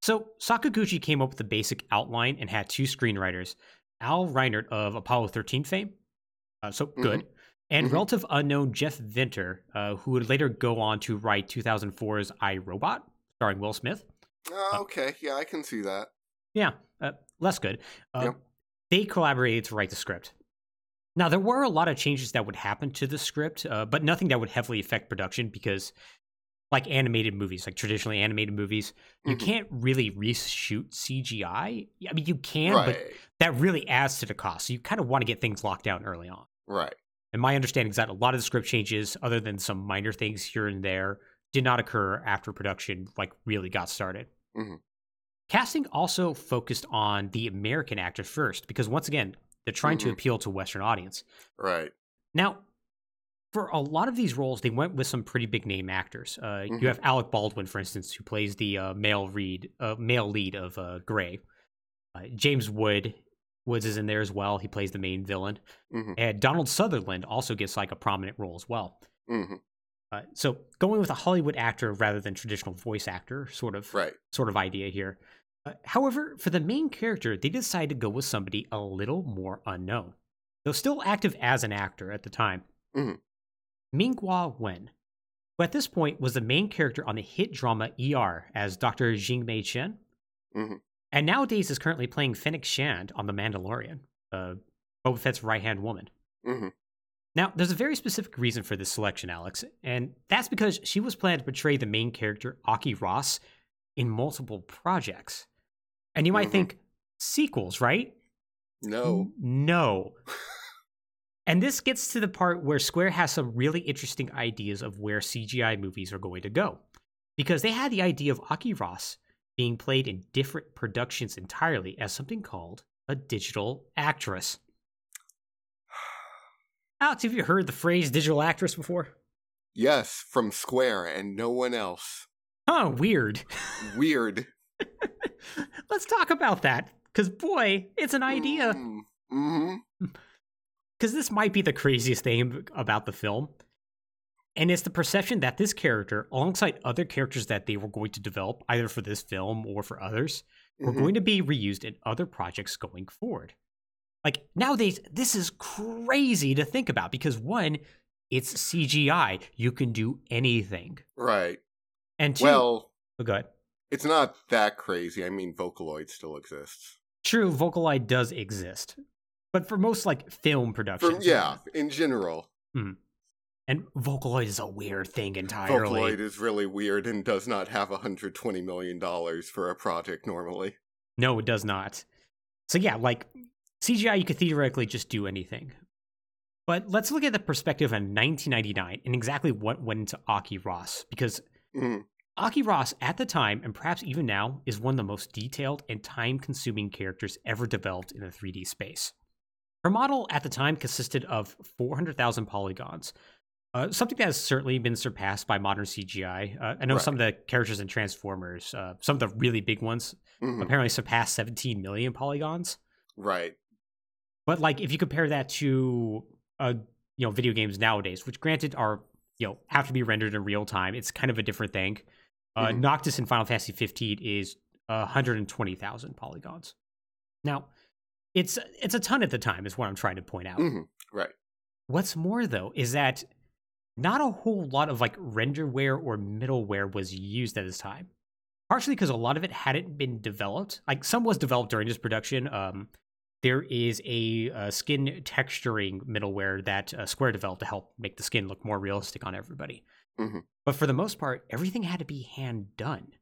S1: So Sakaguchi came up with the basic outline and had two screenwriters, Al Reinert of Apollo 13 fame, uh, so good, and
S2: Mhm.
S1: relative unknown Jeff Vintar, uh, who would later go on to write 2004's I Robot, starring Will Smith.
S2: Uh, okay, yeah, I can see that.
S1: Yeah, uh, less good. Uh,
S2: Yep.
S1: They collaborated to write the script. Now, there were a lot of changes that would happen to the script, uh, but nothing that would heavily affect production because, like animated movies, like traditionally animated movies, you
S2: Mhm.
S1: can't really reshoot CGI. I mean, you can,
S2: right,
S1: but that really adds to the cost. So you kind of want to get things locked down early on.
S2: right.
S1: And my understanding is that a lot of the script changes, other than some minor things here and there, did not occur after production like really got started.
S2: Mhm.
S1: Casting also focused on the American actor first, because once again, they're trying to
S2: Mhm.
S1: appeal to Western audience.
S2: Right.
S1: Now, for a lot of these roles, they went with some pretty big name actors. Uh,
S2: Mhm.
S1: You have Alec Baldwin, for instance, who plays the uh, male read, uh, male lead of uh, Gray. Uh, James Wood Woods is in there as well. He plays the main villain.
S2: Mhm.
S1: And Donald Sutherland also gets like a prominent role as well.
S2: hmm
S1: Uh, so going with a Hollywood actor rather than traditional voice actor, sort of
S2: Right.
S1: sort of idea here. Uh, however, for the main character, they decided to go with somebody a little more unknown, though still active as an actor at the time.
S2: Mhm.
S1: Ming-Na Wen, who at this point was the main character on the hit drama ER as Dr. Jingmei Chen,
S2: Mhm.
S1: And nowadays is currently playing Fennec Shand on The Mandalorian, uh, Boba Fett's right hand woman.
S2: hmm
S1: Now, there's a very specific reason for this selection, Alex, and that's because she was planned to portray the main character, Aki Ross, in multiple projects. And you might
S2: Mhm.
S1: think, sequels, right?
S2: No.
S1: No. [LAUGHS] and this gets to the part where Square has some really interesting ideas of where CGI movies are going to go. Because they had the idea of Aki Ross being played in different productions entirely as something called a digital actress. [SIGHS] Alex, have you heard the phrase digital actress before?
S2: Yes, from Square and no one else.
S1: Huh, weird.
S2: Weird. [LAUGHS]
S1: Let's talk about that. Because, boy, it's an idea.
S2: Mm-hmm. [LAUGHS]
S1: Because this might be the craziest thing about the film. And it's the perception that this character, alongside other characters that they were going to develop, either for this film or for others, were
S2: Mhm.
S1: going to be reused in other projects going forward. Like nowadays, this is crazy to think about because one, it's CGI. You can do anything.
S2: Right.
S1: And two,
S2: Well,
S1: oh, go ahead.
S2: it's not that crazy. I mean, Vocaloid still exists.
S1: True, Vocaloid does exist. But for most like film
S2: For,
S1: productions.
S2: yeah, in general,
S1: And Vocaloid is a weird thing entirely.
S2: Vocaloid is really weird and does not have $120 million for a project normally.
S1: No, it does not. So yeah, like CGI, you could theoretically just do anything. But let's look at the perspective in 1999 and exactly what went into Aki Ross, because
S2: Mhm.
S1: Aki Ross at the time, and perhaps even now, is one of the most detailed and time-consuming characters ever developed in the 3D space. Her model at the time consisted of 400,000 polygons, uh, something that has certainly been surpassed by modern CGI. Uh, I know
S2: Right.
S1: some of the characters in Transformers, uh, some of the really big ones,
S2: Mhm.
S1: apparently surpassed 17 million polygons.
S2: Right.
S1: But like if you compare that to uh you know video games nowadays, which granted are you know have to be rendered in real time, it's kind of a different thing. Uh,
S2: Mhm.
S1: Noctis in Final Fantasy 15 is 120,000 polygons. Now, it's it's a ton at the time, is what I'm trying to point out.
S2: Mhm. Right.
S1: What's more though is that not a whole lot of like renderware or middleware was used at this time. Partially because a lot of it hadn't been developed. Like some was developed during this production. Um, there is a uh, skin texturing middleware that uh, Square developed to help make the skin look more realistic on everybody.
S2: Mhm.
S1: But for the most part, everything had to be hand done.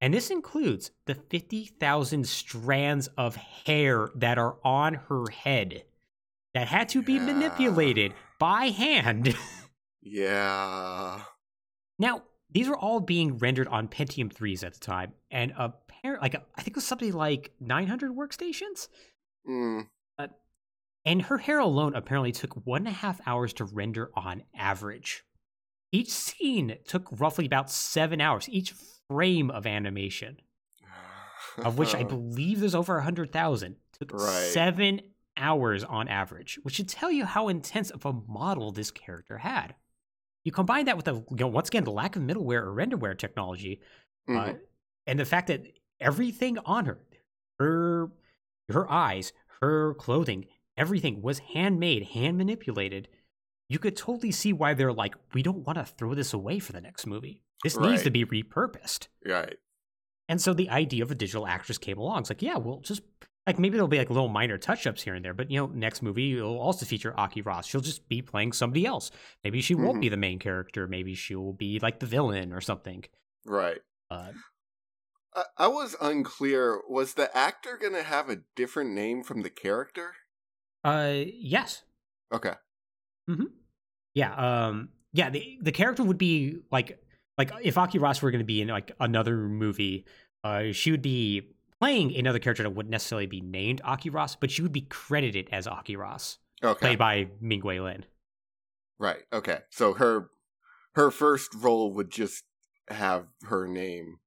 S1: And this includes the 50,000 strands of hair that are on her head that had to be
S2: Yeah.
S1: manipulated by hand. [LAUGHS]
S2: Yeah.
S1: now, these were all being rendered on Pentium 3s at the time, and apparently, like I think it was something like 900 workstations.
S2: Mm.
S1: And her hair alone apparently took one and a half hours to render on average. Each scene took roughly about seven hours, each frame of animation, of which I [LAUGHS] believe there's over 100,000, took
S2: Right.
S1: seven hours on average, which should tell you how intense of a model this character had. You combine that with the, you know, once again, the lack of middleware or renderware technology, uh,
S2: Mhm.
S1: and the fact that everything on her, her, her eyes, her clothing, everything was handmade, hand manipulated. You could totally see why they're like, we don't want to throw this away for the next movie. This needs to be repurposed.
S2: right.
S1: And so the idea of a digital actress came along. It's like, yeah, we'll just like maybe there'll be like little minor touch ups here and there, but you know, next movie will also feature Aki Ross. She'll just be playing somebody else. Maybe she won't
S2: Mhm.
S1: be the main character. Maybe she'll be like the villain or something.
S2: Right.
S1: Uh,
S2: I, I was unclear. Was the actor going to have a different name from the character?
S1: uh, yes,
S2: Okay.
S1: yeah, um, yeah. The the character would be like like if Aki Ross were going to be in like another movie, uh, she would be playing another character that wouldn't necessarily be named Aki Ross, but she would be credited as Aki Ross,
S2: Okay.
S1: played by Ming-Na Wen.
S2: Right. Okay. So her her first role would just have her name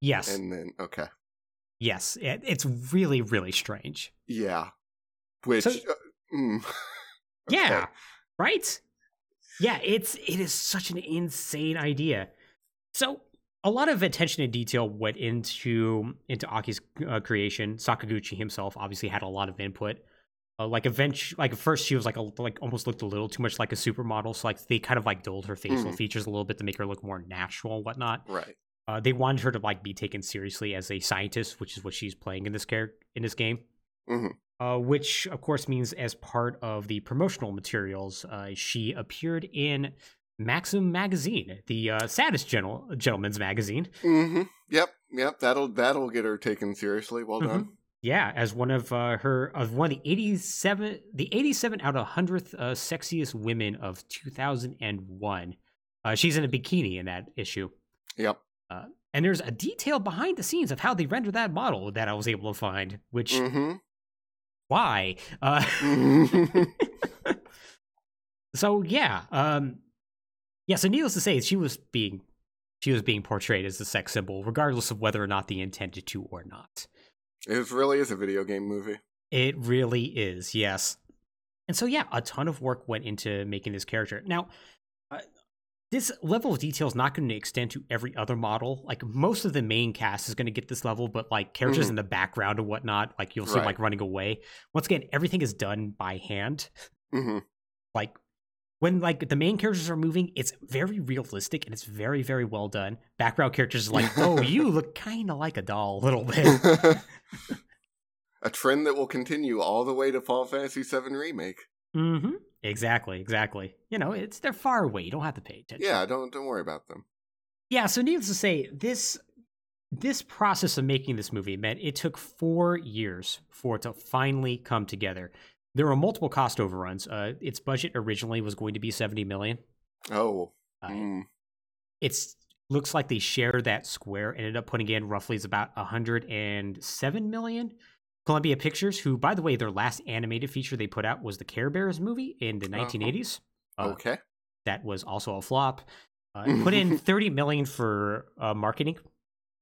S1: Yes,
S2: and then okay.
S1: yes, it, it's really really strange.
S2: Yeah. Which
S1: So-
S2: uh, mm. [LAUGHS]
S1: Yeah, right. Yeah, it's it is such an insane idea. So a lot of attention and detail went into into Aki's uh, creation. Sakaguchi himself obviously had a lot of input. Uh, like eventually, like at first she was like a, like almost looked a little too much like a supermodel. So like they kind of like dulled her facial
S2: Mhm.
S1: features a little bit to make her look more natural and whatnot.
S2: Right.
S1: Uh, they wanted her to like be taken seriously as a scientist, which is what she's playing in this character in this game.
S2: Mhm.
S1: Uh, which of course means as part of the promotional materials, uh, she appeared in Maxim magazine, the uh, saddest gentle- gentleman's magazine.
S2: Mm-hmm. Yep. Yep. That'll that'll get her taken seriously. Well
S1: Mhm.
S2: done.
S1: Yeah, as one of uh, her of one of the eighty seven the eighty seven out of hundredth uh, sexiest women of two thousand and one. Uh, she's in a bikini in that issue.
S2: Yep.
S1: And there's a detail behind the scenes of how they render that model that I was able to find, which
S2: Mm-hmm.
S1: why? Uh, [LAUGHS] [LAUGHS] so yeah, um, Yeah, so needless to say, she was being she was being portrayed as a sex symbol, regardless of whether or not they intended to or not.
S2: It really is a video game movie.
S1: It really is, yes. And so, yeah, a ton of work went into making this character. Now, uh, this level of detail is not going to extend to every other model. Like most of the main cast is going to get this level, but like characters
S2: Mhm.
S1: in the background and whatnot, like you'll see them, like running away. Once again, everything is done by hand.
S2: hmm
S1: Like when like the main characters are moving, it's very realistic and it's very very well done. Background characters are like, oh, [LAUGHS] you look kind of like a doll a little bit. [LAUGHS] [LAUGHS]
S2: a trend that will continue all the way to Final Fantasy VII Remake.
S1: mm-hmm. Exactly, exactly. You know, it's they're far away. You don't have to pay attention.
S2: Yeah, don't don't worry about them.
S1: Yeah, so needless to say, this this process of making this movie meant it took four years for it to finally come together. There were multiple cost overruns. Uh, its budget originally was going to be seventy million.
S2: Oh,
S1: Uh,
S2: mm,
S1: It's looks like they shared that square. Ended up putting in roughly is about hundred and seven million. Columbia Pictures, who by the way, their last animated feature they put out was the Care Bears movie in the
S2: Uh-huh.
S1: nineteen eighties. Uh,
S2: okay.
S1: that was also a flop. Uh, put in [LAUGHS] 30 million for uh, marketing.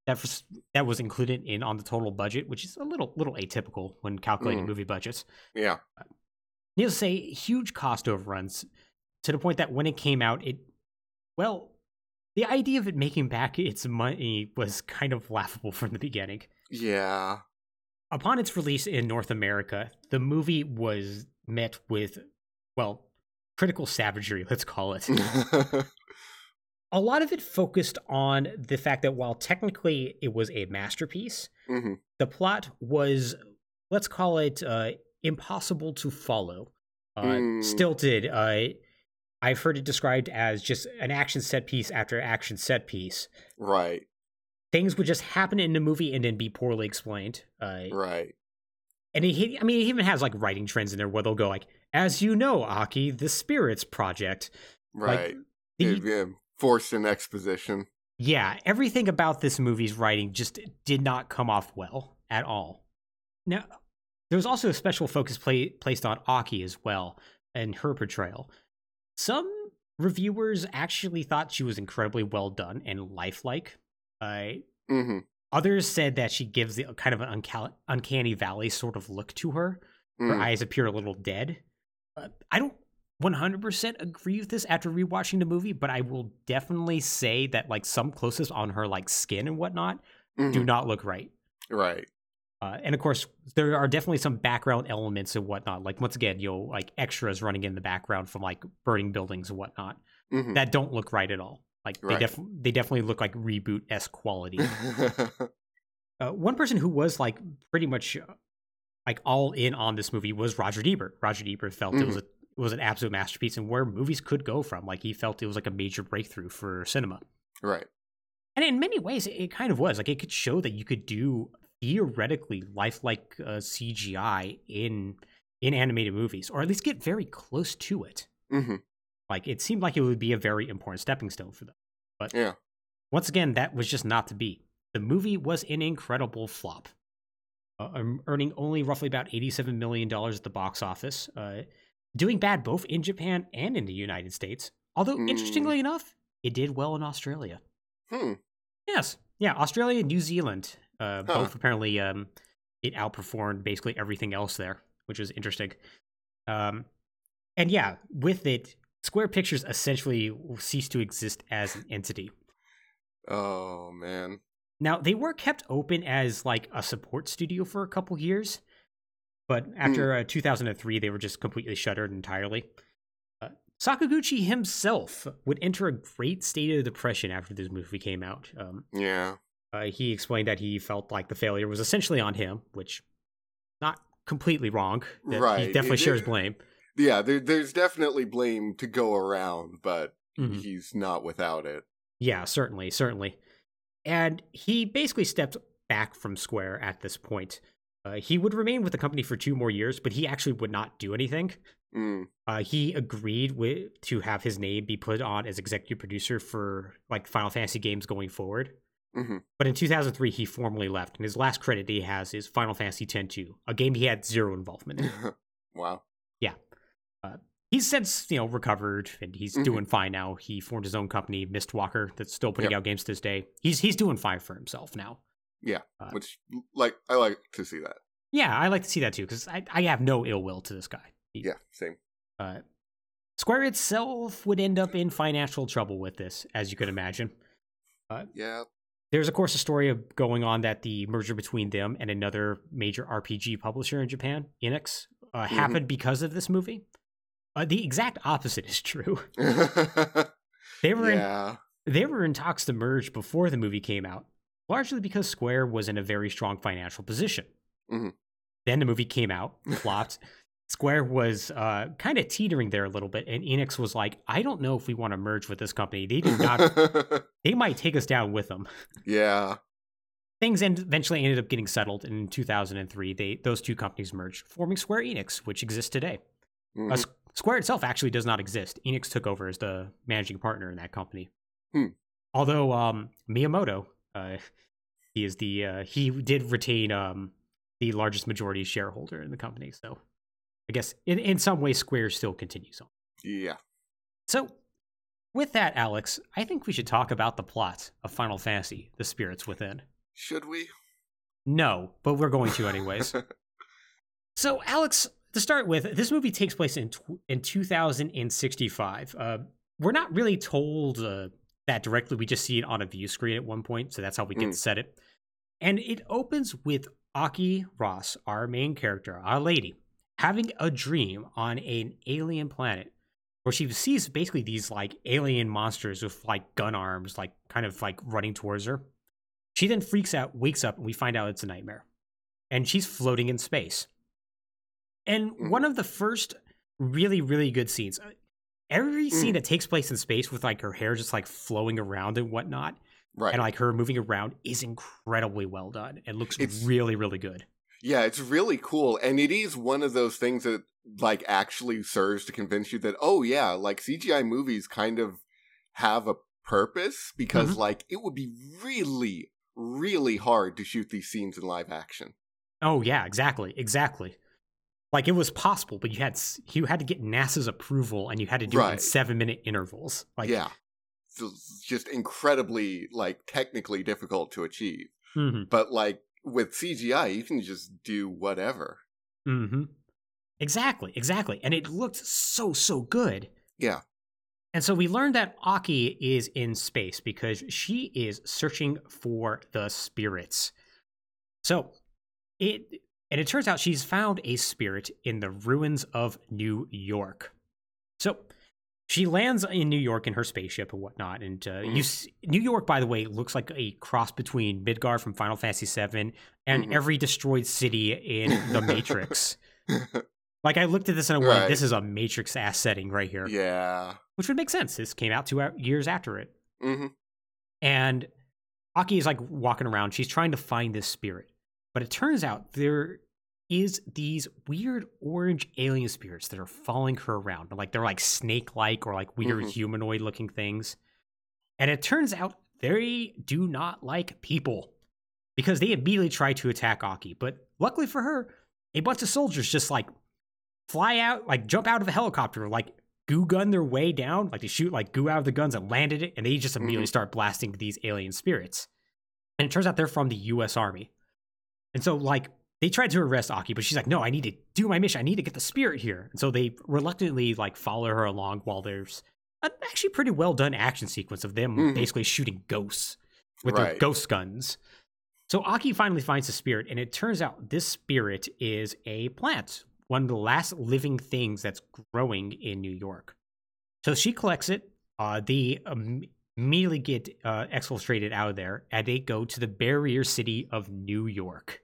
S1: That was, that was included in on the total budget, which is a little little atypical when calculating
S2: Mm.
S1: movie budgets.
S2: Yeah.
S1: Needless to say, huge cost overruns to the point that when it came out, it well, the idea of it making back its money was kind of laughable from the beginning.
S2: Yeah.
S1: Upon its release in North America, the movie was met with well, critical savagery, let's call it. [LAUGHS] a lot of it focused on the fact that while technically it was a masterpiece,
S2: hmm
S1: the plot was, let's call it, uh, impossible to follow. Uh,
S2: Mm.
S1: Stilted. Uh, I've heard it described as just an action set piece after action set piece.
S2: Right.
S1: Things would just happen in the movie and then be poorly explained. Uh,
S2: Right.
S1: and he, I mean, he even has like writing trends in there where they'll go like, "As you know, Aki, the Spirits Project."
S2: Right.
S1: Like, the,
S2: yeah, forced in exposition.
S1: Yeah, everything about this movie's writing just did not come off well at all. Now, there was also a special focus play, placed on Aki as well and her portrayal. Some reviewers actually thought she was incredibly well done and lifelike. Uh,
S2: hmm
S1: others said that she gives the kind of an unca- uncanny valley sort of look to her. Her
S2: Mm.
S1: eyes appear a little dead. Uh, I don't 100% agree with this after rewatching the movie, but I will definitely say that like some close-ups on her like skin and whatnot do
S2: Mhm.
S1: not look right.
S2: Right.
S1: Uh, and of course, there are definitely some background elements and whatnot. Like once again, you'll like extras running in the background from like burning buildings and whatnot
S2: Mhm.
S1: that don't look right at all. Like they def- they definitely look like ReBoot's quality. [LAUGHS] Uh, one person who was like pretty much uh, like all in on this movie was Roger Ebert. Roger Ebert felt it was a it was an absolute masterpiece and where movies could go from. Like he felt it was like a major breakthrough for cinema.
S2: right.
S1: And in many ways, it, kind of was. Like it could show that you could do theoretically lifelike uh, CGI in in animated movies, or at least get very close to it.
S2: hmm
S1: Like it seemed like it would be a very important stepping stone for them. But
S2: Yeah.
S1: once again, that was just not to be. The movie was an incredible flop, uh, earning only roughly about $87 million at the box office, uh, doing bad both in Japan and in the United States. Although,
S2: Mm.
S1: interestingly enough, it did well in Australia.
S2: Hmm.
S1: Yes. Yeah, Australia and New Zealand. Uh,
S2: Huh.
S1: Both apparently um, it outperformed basically everything else there, which is interesting. Um, and yeah, with it, Square Pictures essentially ceased to exist as an entity.
S2: Oh man.
S1: Now, they were kept open as like a support studio for a couple years, but after uh, 2003, they were just completely shuttered entirely. Uh, Sakaguchi himself would enter a great state of depression after this movie came out. Um,
S2: Yeah.
S1: uh, he explained that he felt like the failure was essentially on him, which not completely wrong.
S2: Right.
S1: He definitely
S2: It-
S1: shares
S2: it-
S1: blame.
S2: Yeah. There, there's definitely blame to go around, but
S1: Mhm.
S2: he's not without it.
S1: Yeah, certainly, certainly. And he basically stepped back from Square at this point. Uh, he would remain with the company for two more years, but he actually would not do anything.
S2: Mm.
S1: Uh, he agreed with to have his name be put on as executive producer for like Final Fantasy games going forward.
S2: Mhm.
S1: But in 2003, he formally left, and his last credit he has is Final Fantasy X-2, a game he had zero involvement in. [LAUGHS]
S2: wow. Yeah.
S1: He's since you know recovered and he's
S2: Mhm.
S1: doing fine now. He formed his own company, Mistwalker, that's still putting
S2: Yep.
S1: out games to this day. He's he's doing fine for himself now. Uh,
S2: Which, like, I like to see that.
S1: Yeah, I like to see that too because I, I have no ill will to this guy. He-
S2: Yeah, same.
S1: Uh, Square itself would end up in financial trouble with this, as you could imagine.
S2: Yeah.
S1: There's, of course, a story of going on that the merger between them and another major RPG publisher in Japan, Enix, uh, happened because of this movie. Uh, the exact opposite is true. [LAUGHS] They were in they were in talks to merge before the movie came out, largely because Square was in a very strong financial position.
S2: Mhm.
S1: Then the movie came out, [LAUGHS] flopped. Square was uh, kind of teetering there a little bit, and Enix was like, "I don't know if we want to merge with this company. They do not. [LAUGHS] they might take us down with them."
S2: yeah.
S1: Things end, eventually ended up getting settled and in 2003. They those two companies merged, forming Square Enix, which exists today. Uh,
S2: Mhm.
S1: S- Square itself actually does not exist. Enix took over as the managing partner in that company.
S2: Hmm.
S1: Although um, Miyamoto, uh, [LAUGHS] he is the uh, he did retain um, the largest majority shareholder in the company. So I guess in in some way, Square still continues on.
S2: Yeah.
S1: So with that, Alex, I think we should talk about the plot of Final Fantasy: The Spirits Within.
S2: Should we?
S1: No, but we're going to anyways. [LAUGHS] So, Alex, to start with, this movie takes place in tw- in 2065. Uh, we're not really told uh, that directly. We just see it on a view screen at one point, so that's how we get
S2: Mm.
S1: set it. And it opens with Aki Ross, our main character, our lady, having a dream on an alien planet where she sees basically these like alien monsters with like gun arms, like kind of like running towards her. She then freaks out, wakes up, and we find out it's a nightmare. And she's floating in space. And one of the first really, really good scenes. Every scene
S2: Mm.
S1: that takes place in space with like her hair just like flowing around and whatnot,
S2: right.
S1: and like her moving around is incredibly well done. It looks
S2: It's-
S1: really, really good.
S2: Yeah, it's really cool. And it is one of those things that like actually serves to convince you that, oh yeah, like CGI movies kind of have a purpose because
S1: Mm-hmm.
S2: like it would be really, really hard to shoot these scenes in live action.
S1: Oh yeah, exactly, exactly. Like it was possible, but you had you had to get NASA's approval, and you had to do it in seven minute intervals. Like
S2: yeah. So just incredibly like technically difficult to achieve.
S1: mhm.
S2: But like with CGI, you can just do whatever.
S1: Mm-hmm. Exactly, exactly. And it looked so, so good.
S2: Yeah.
S1: And so we learned that Aki is in space because she is searching for the spirits. So it and it turns out she's found a spirit in the ruins of New York. So she lands in New York in her spaceship and whatnot. And uh, you, s- New York, by the way, looks like a cross between Midgar from Final Fantasy VII and
S2: Mhm.
S1: every destroyed city in The Matrix. [LAUGHS] Like I looked at this and I went,
S2: Right.
S1: "This is a Matrix ass setting right here,"
S2: yeah.
S1: which would make sense. This came out two years after it,
S2: hmm
S1: and Aki is like walking around. She's trying to find this spirit, but it turns out there is these weird orange alien spirits that are following her around. Like they're like snake-like or like weird
S2: Mhm.
S1: humanoid-looking things, and it turns out they do not like people because they immediately try to attack Aki. But luckily for her, a bunch of soldiers just like fly out, like jump out of a helicopter, like goo gun their way down, like they shoot like goo out of the guns and landed it, and they just immediately start blasting these alien spirits. And it turns out they're from the U.S. Army, and so like they tried to arrest Aki, but she's like, "No, I need to do my mission. I need to get the spirit here." And so they reluctantly like follow her along while there's an actually pretty well done action sequence of them
S2: Mhm.
S1: basically shooting ghosts with their ghost guns. So Aki finally finds the spirit, and it turns out this spirit is a plant, one of the last living things that's growing in New York. So she collects it. Uh, they um, immediately get uh, exfiltrated out of there, and they go to the barrier city of New York.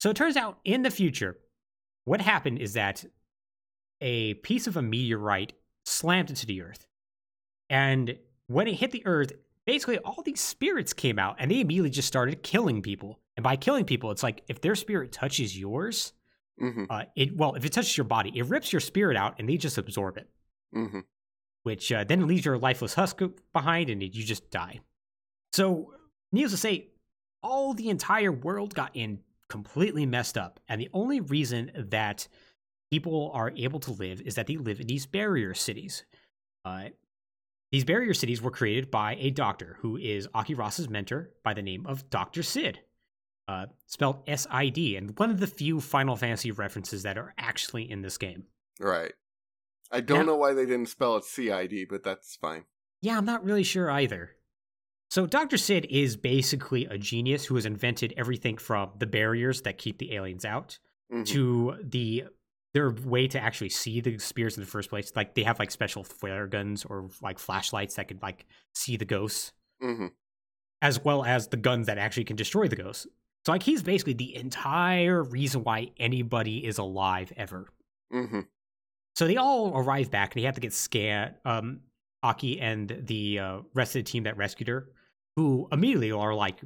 S1: So it turns out in the future, what happened is that a piece of a meteorite slammed into the earth. And when it hit the earth, basically all these spirits came out and they immediately just started killing people. And by killing people, it's like if their spirit touches yours,
S2: hmm
S1: uh, it well, if it touches your body, it rips your spirit out and they just absorb it,
S2: hmm
S1: which uh, then leaves your lifeless husk behind and you just die. So, needless to say, all the entire world got in completely messed up. And the only reason that people are able to live is that they live in these barrier cities. Uh, these barrier cities were created by a doctor who is Aki Ross's mentor by the name of Dr. Sid, uh, spelled S I D, and one of the few Final Fantasy references that are actually in this game.
S2: Right. I don't
S1: Now-
S2: know why they didn't spell it CID, but that's fine.
S1: Yeah, I'm not really sure either. So, Dr. Sid is basically a genius who has invented everything from the barriers that keep the aliens out
S2: Mhm.
S1: to the their way to actually see the spirits in the first place. Like they have like special flare guns or like flashlights that could like see the ghosts,
S2: Mhm.
S1: as well as the guns that actually can destroy the ghosts. So like he's basically the entire reason why anybody is alive ever.
S2: Mhm.
S1: So they all arrive back and they have to get scanned. Um, Aki and the uh, rest of the team that rescued her, who immediately are like,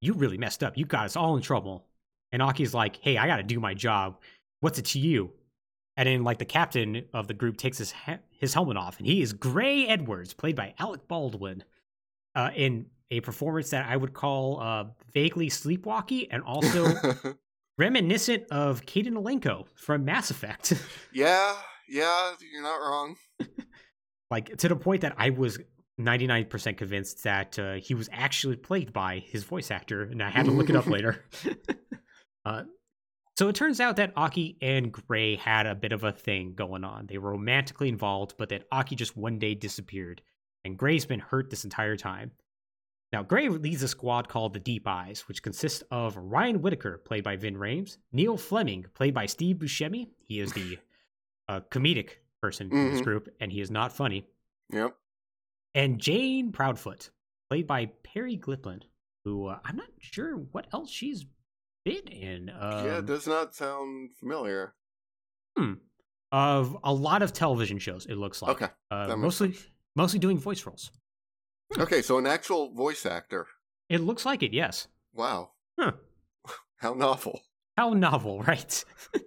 S1: "You really messed up. You got us all in trouble." And Aki's like, "Hey, I got to do my job. What's it to you?" And then like the captain of the group takes his ha- his helmet off, and he is Gray Edwards, played by Alec Baldwin, uh, in a performance that I would call uh, vaguely sleepwalky and also [LAUGHS] reminiscent of Kaidan Alenko from Mass Effect. [LAUGHS]
S2: yeah, yeah, you're not wrong.
S1: like to the point that I was 99% convinced that uh, he was actually played by his voice actor, and I had to look it up [LAUGHS] later. [LAUGHS] uh, so it turns out that Aki and Gray had a bit of a thing going on. They were romantically involved, but that Aki just one day disappeared, and Gray's been hurt this entire time. Now, Gray leads a squad called the Deep Eyes, which consists of Ryan Whitaker, played by Ving Rhames, Neil Fleming, played by Steve Buscemi. He is the [LAUGHS] uh, comedic person in this
S2: Mhm.
S1: group, and he is not funny
S2: Yep.
S1: And Jane Proudfoot, played by Peri Gilpin, who uh, I'm not sure what else she's been in. Um,
S2: yeah, it does not sound familiar. Hmm.
S1: of a lot of television shows. It looks like
S2: Okay.
S1: uh, mostly
S2: sense.
S1: mostly doing voice roles.
S2: Okay, so an actual voice actor.
S1: It looks like it. Yes.
S2: Wow.
S1: Huh. [LAUGHS]
S2: How novel.
S1: How novel, [LAUGHS] right? [LAUGHS]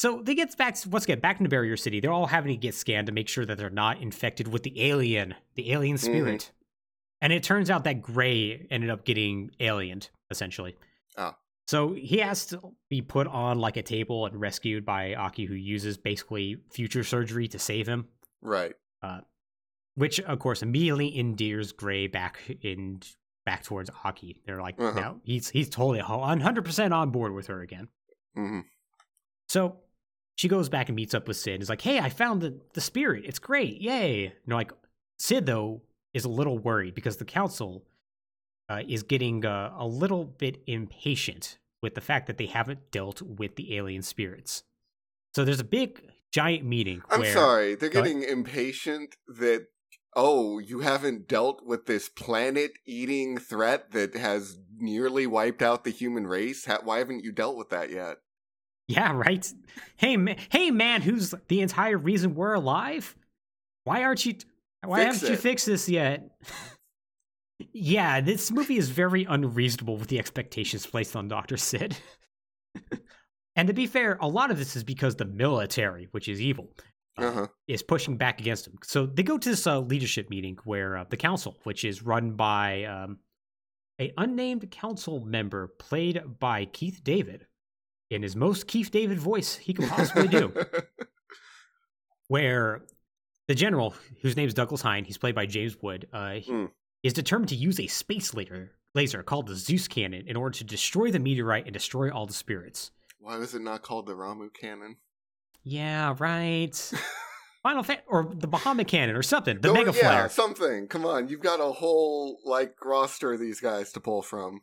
S1: so they get back. Let's get back into Barrier City. They're all having to get scanned to make sure that they're not infected with the alien, the alien
S2: Mm-hmm.
S1: spirit. And it turns out that Gray ended up getting aliened, essentially.
S2: Oh.
S1: So he has to be put on like a table and rescued by Aki, who uses basically future surgery to save him.
S2: Right.
S1: Which, of course, immediately endears Gray back in back towards Aki. They're like,
S2: Uh-huh.
S1: now he's he's totally 100 percent on board with her again.
S2: hmm
S1: So she goes back and meets up with Sid. and is like, "Hey, I found the the spirit. It's great. Yay!" Know, like Sid though is a little worried because the council uh, is getting uh, a little bit impatient with the fact that they haven't dealt with the alien spirits. So there's a big giant meeting.
S2: I'm
S1: where,
S2: sorry. They're getting impatient that, oh, you haven't dealt with this planet eating threat that has nearly wiped out the human race. Why haven't you dealt with that yet?
S1: Yeah, right. Hey, man, hey, man, who's the entire reason we're alive? Why aren't you? Why
S2: Fix
S1: haven't you fixed this yet? [LAUGHS] yeah, this movie is very unreasonable with the expectations placed on Doctor Sid. [LAUGHS] and to be fair, a lot of this is because the military, which is evil, uh,
S2: Uh huh.
S1: is pushing back against him. So they go to this uh, leadership meeting where uh, the council, which is run by um, a unnamed council member played by Keith David in his most Keith David voice he could possibly do, [LAUGHS] where the general, whose name is Douglas Hein, he's played by James Wood, uh,
S2: Mm.
S1: is determined to use a space laser, laser called the Zeus cannon in order to destroy the meteorite and destroy all the spirits.
S2: Why was it not called the Ramuh cannon?
S1: Yeah, right. [LAUGHS] Final Fa- or the Bahamut cannon or something. The
S2: Don't-
S1: Mega
S2: yeah,
S1: Flare.
S2: something. Come on, you've got a whole like roster of these guys to pull from.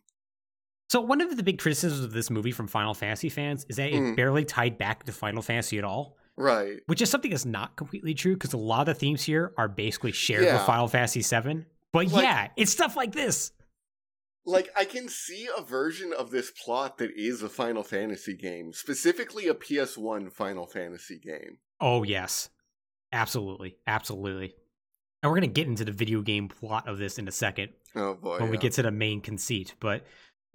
S1: So one of the big criticisms of this movie from Final Fantasy fans is that it
S2: Mm.
S1: barely tied back to Final Fantasy at all,
S2: Right.
S1: which is something that's not completely true because a lot of the themes here are basically shared
S2: Yeah.
S1: with Final Fantasy VII. But
S2: Like-
S1: yeah, it's stuff like this.
S2: Like I can see a version of this plot that is a Final Fantasy game, specifically a PS1 Final Fantasy game.
S1: Oh yes, absolutely, absolutely. And we're gonna get into the video game plot of this in a second
S2: Oh boy.
S1: when we get to the main conceit. But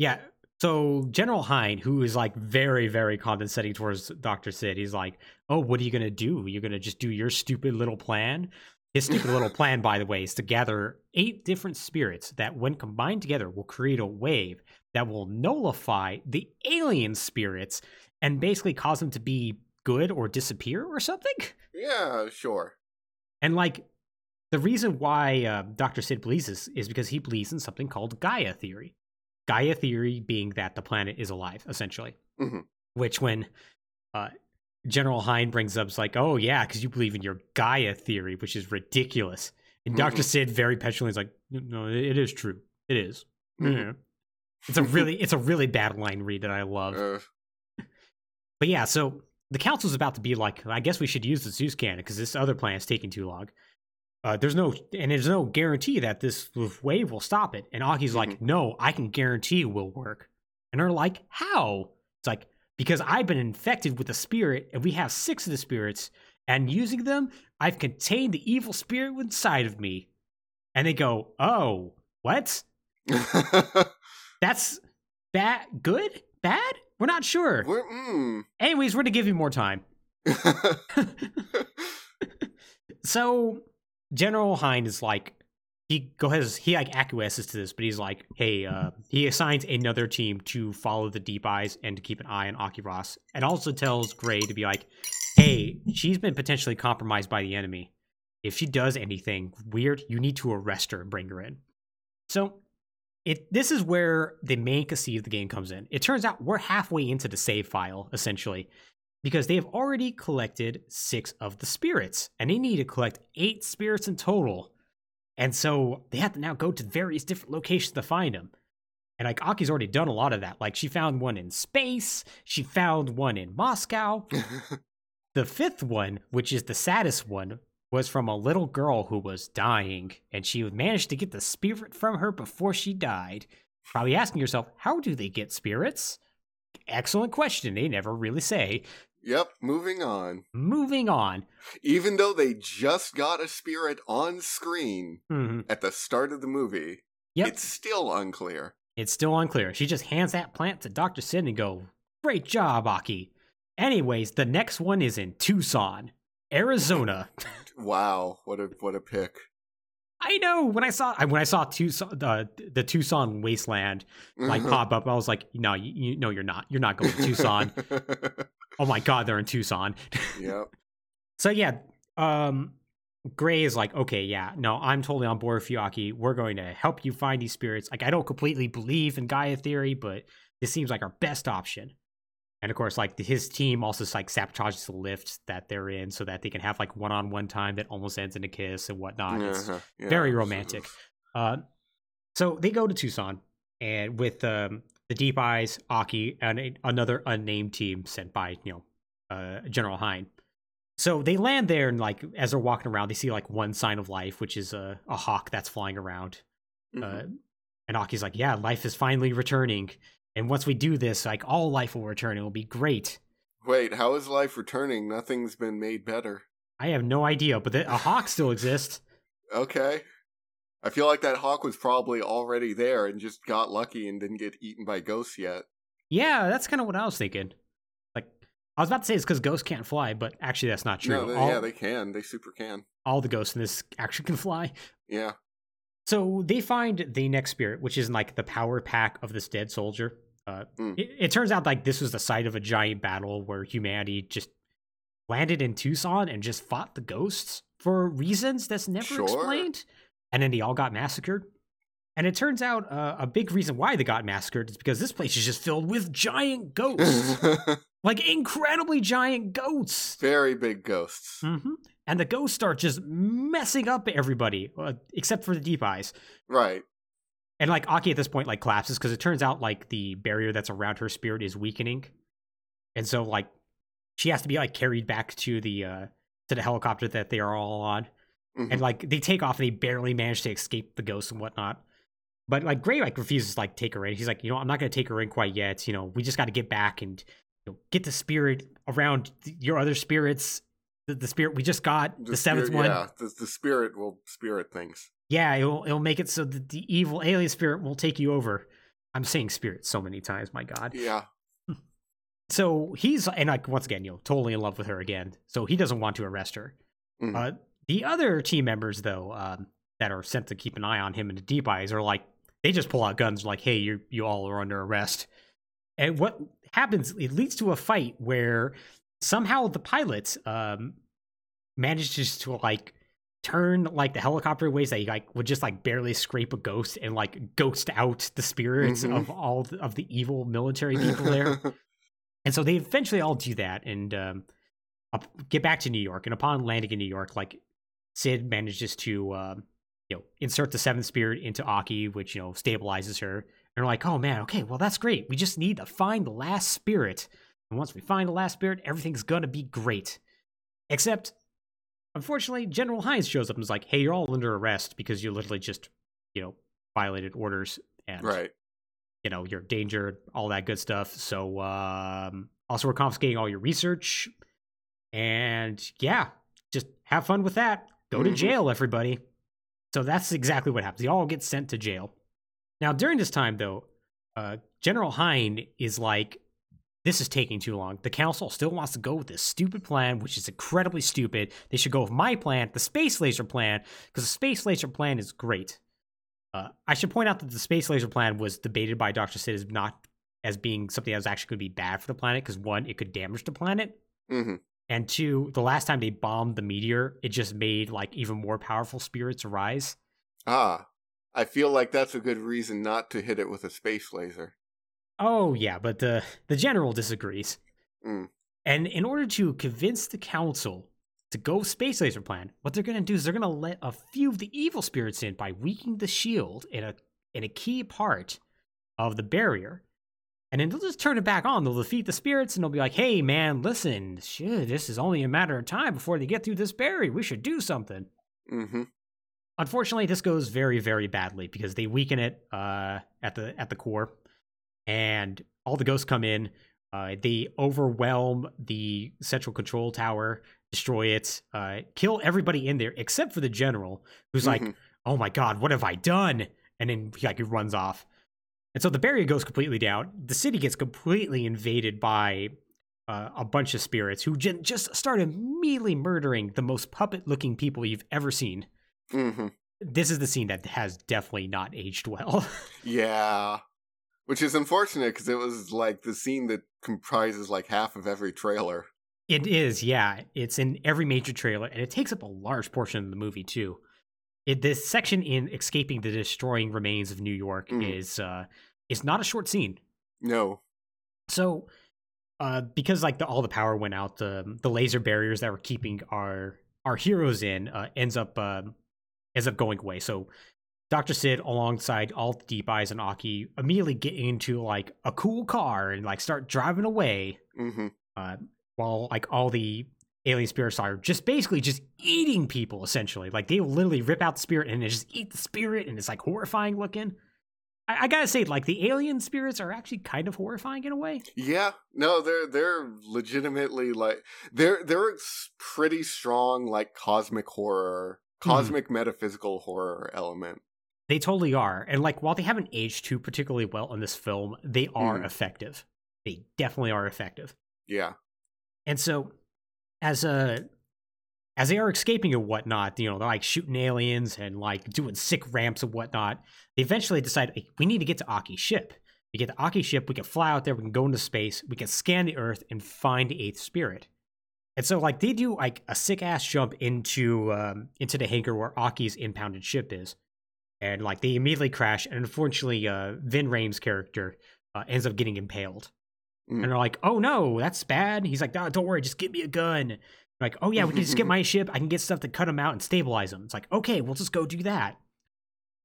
S1: yeah, so General Hein, who is like very, very condescending towards Dr. Sid, he's like, Oh, what are you gonna do? You're gonna just do your stupid little plan? His stupid little [LAUGHS] plan, by the way, is to gather eight different spirits that, when combined together, will create a wave that will nullify the alien spirits and basically cause them to be good or disappear or something.
S2: Yeah, sure.
S1: And like the reason why uh, Dr. Sid believes this is because he believes in something called Gaia theory. Gaia theory being that the planet is alive, essentially.
S2: Mhm.
S1: Which, when uh, General Hein brings up, is like, oh, yeah, because you believe in your Gaia theory, which is ridiculous. And doctor
S2: Mhm.
S1: Sid very petulantly is like, no, it is true. It is.
S2: Mhm.
S1: It's a really, it's a really bad line read that I love.
S2: Uh,
S1: But yeah, so the council's about to be like, I guess we should use the Zeus cannon because this other plan's taking too long. Uh, there's no, and there's no guarantee that this wave will stop it. And Aki's like, no, I can guarantee it will work. And they're like, how? It's like, because I've been infected with the spirit, and we have six of the spirits, and using them, I've contained the evil spirit inside of me. And they go, oh, what? [LAUGHS] That's bad, good, bad? We're not sure.
S2: we're, mm.
S1: Anyways, we're gonna give you more time. [LAUGHS] [LAUGHS] So General Hein is like he go ahead he like acquiesces to this, but he's like, hey, uh, he assigns another team to follow the deep eyes and to keep an eye on Aki Ross, and also tells Gray to be like, hey, she's been potentially compromised by the enemy. If she does anything weird, you need to arrest her and bring her in. So it this is where the main conceit of the game comes in. It turns out we're halfway into the save file, essentially because they have already collected six of the spirits and they need to collect eight spirits in total. And so they have to now go to various different locations to find them. And like Aki's already done a lot of that. Like she found one in space, she found one in Moscow. [LAUGHS] The fifth one, which is the saddest one, was from a little girl who was dying, and she managed to get the spirit from her before she died. Probably asking yourself, how do they get spirits? Excellent question. They never really say.
S2: Yep, moving on.
S1: Moving on.
S2: Even though they just got a spirit on screen
S1: Mhm.
S2: at the start of the movie,
S1: Yep.
S2: it's still unclear.
S1: It's still unclear. She just hands that plant to Dr. Sid and go, Great job, Aki. Anyways, the next one is in Tucson, Arizona. [LAUGHS]
S2: Wow, what a what a pick.
S1: I know when I saw when I saw Tucson, uh, the Tucson wasteland like pop up, I was like, no, you, you no, you're not. You're not going to Tucson. [LAUGHS] oh my god, they're in Tucson.
S2: yep. [LAUGHS]
S1: So yeah, um, Gray is like, okay, yeah, no, I'm totally on board with you, We're going to help you find these spirits. Like, I don't completely believe in Gaia theory, but this seems like our best option. And of course, like his team also like sabotages the lift that they're in so that they can have like one-on-one time that almost ends in a kiss and whatnot. It's
S2: Uh-huh, yeah.
S1: very romantic. Uh, so they go to Tucson and with um, the Deep Eyes, Aki, and a, another unnamed team sent by you know uh, General Hein. So they land there and like as they're walking around, they see like one sign of life, which is a, a hawk that's flying around.
S2: Mhm.
S1: Uh, and Aki's like, "Yeah, life is finally returning." And once we do this, like all life will return. It will be great.
S2: Wait, how is life returning? Nothing's been made better.
S1: I have no idea, but the, a hawk still exists.
S2: Okay. I feel like that hawk was probably already there and just got lucky and didn't get eaten by ghosts yet.
S1: Yeah, that's kind of what I was thinking. Like, I was about to say it's because ghosts can't fly, but actually that's not true.
S2: No, they,
S1: all,
S2: yeah, they can. They super can.
S1: all the ghosts in this actually can fly.
S2: Yeah.
S1: So they find the next spirit, which is like the power pack of this dead soldier. Uh,
S2: Mm.
S1: it, it turns out like this was the site of a giant battle where humanity just landed in Tucson and just fought the ghosts for reasons that's never
S2: Sure.
S1: explained, and then they all got massacred. And it turns out uh, a big reason why they got massacred is because this place is just filled with giant ghosts, [LAUGHS] like incredibly giant ghosts.
S2: Very big ghosts.
S1: hmm And the ghosts start just messing up everybody, uh, except for the deep eyes.
S2: Right.
S1: And like Aki at this point like collapses because it turns out like the barrier that's around her spirit is weakening, and so like she has to be like carried back to the uh to the helicopter that they are all on,
S2: Mhm.
S1: and like they take off and they barely manage to escape the ghosts and whatnot. But like Gray like refuses to like take her in. He's like, you know, I'm not gonna take her in quite yet. You know, we just got to get back and you know, get the spirit around your other spirits. The, the spirit we just got, the, seventh
S2: spirit-
S1: one.
S2: Yeah, the, the spirit will spirit things.
S1: Yeah, it'll it'll make it so that the evil alien spirit will take you over. I'm saying spirit so many times, my god.
S2: Yeah. [LAUGHS]
S1: So he's and like once again, you know, totally in love with her again. So he doesn't want to arrest her.
S2: Mhm.
S1: Uh, the other team members, though, um, that are sent to keep an eye on him and the deep eyes, are like they just pull out guns, like, "Hey, you you all are under arrest." And what happens? It leads to a fight where somehow the pilot um, manages to like turn like the helicopter ways that he like would just like barely scrape a ghost and like ghost out the spirits
S2: Mhm.
S1: of all th- of the evil military people there. [LAUGHS] And so they eventually all do that and um, up, get back to New York. And upon landing in New York, like Sid manages to, um, you know, insert the seventh spirit into Aki, which you know stabilizes her. And they're like, "Oh man, okay, well that's great. We just need to find the last spirit, and once we find the last spirit, everything's gonna be great." Except, unfortunately, General Hines shows up and is like, "Hey, you're all under arrest because you literally just, you know, violated orders and
S2: right.
S1: you know your danger all that good stuff so um also we're confiscating all your research and yeah just have fun with that go to
S2: Mhm.
S1: jail everybody. So that's exactly what happens. They all get sent to jail. Now during this time though uh general Hein is like this is taking too long. The council still wants to go with this stupid plan which is incredibly stupid. They should go with my plan the space laser plan because the space laser plan is great. Uh, I should point out that the space laser plan was debated by Dr. Sid as not as being something that was actually going to be bad for the planet because one, it could damage the planet,
S2: hmm
S1: and two, the last time they bombed the meteor, it just made like even more powerful spirits arise.
S2: Ah, I feel like that's a good reason not to hit it with a space laser.
S1: Oh yeah, but the the general disagrees.
S2: Mm.
S1: And in order to convince the council to go space laser plan, what they're going to do is they're going to let a few of the evil spirits in by weakening the shield in a in a key part of the barrier. And then they'll just turn it back on. They'll defeat the spirits and they'll be like, "Hey man, listen, shit, this is only a matter of time before they get through this barrier. We should do something."
S2: hmm
S1: Unfortunately, this goes very, very badly because they weaken it uh, at the at the core, and all the ghosts come in. Uh, they overwhelm the central control tower, destroy it, uh, kill everybody in there except for the general, who's like,
S2: Mhm.
S1: "Oh my god, what have I done?" And then he, like he runs off, and so the barrier goes completely down. The city gets completely invaded by uh, a bunch of spirits who j- just start immediately murdering the most puppet-looking people you've ever seen
S2: hmm
S1: this is the scene that has definitely not aged well. [LAUGHS]
S2: Yeah. Which is unfortunate because it was like the scene that comprises like half of every trailer.
S1: it is, yeah. It's in every major trailer, and it takes up a large portion of the movie too. It, this section in escaping the destroying remains of New York
S2: Mhm.
S1: is uh, is not a short scene.
S2: No.
S1: So, uh, because like the, all the power went out, the the laser barriers that were keeping our our heroes in uh, ends up um ends up going away. So, Doctor Sid, alongside all the Deep Eyes and Aki, immediately get into like a cool car and like start driving away,
S2: hmm
S1: uh, while like all the alien spirits are just basically just eating people. Essentially, like they will literally rip out the spirit and they just eat the spirit, and it's like horrifying looking. I, I gotta say, like the alien spirits are actually kind of horrifying in a way.
S2: Yeah. No, they're they're legitimately like they're they're pretty strong like cosmic horror, cosmic metaphysical horror element.
S1: They totally are. And like while they haven't aged too particularly well in this film, they are
S2: Hmm.
S1: effective. They definitely are effective.
S2: Yeah.
S1: And so as a as they are escaping and whatnot, you know, they're like shooting aliens and like doing sick ramps and whatnot. They eventually decide "Hey, we need to get to Aki's ship. We get to Aki's ship, we can fly out there, we can go into space, we can scan the Earth and find the eighth spirit. And so like they do like a sick ass jump into um into the hangar where Aki's impounded ship is. And like they immediately crash, and unfortunately, uh Ving Rhames' character uh, ends up getting impaled.
S2: Mm.
S1: And they're like, "Oh no, that's bad." He's like, "No, don't worry, just give me a gun." Like, "Oh yeah, we can just get [LAUGHS] my ship. I can get stuff to cut him out and stabilize him." It's like, "Okay, we'll just go do that."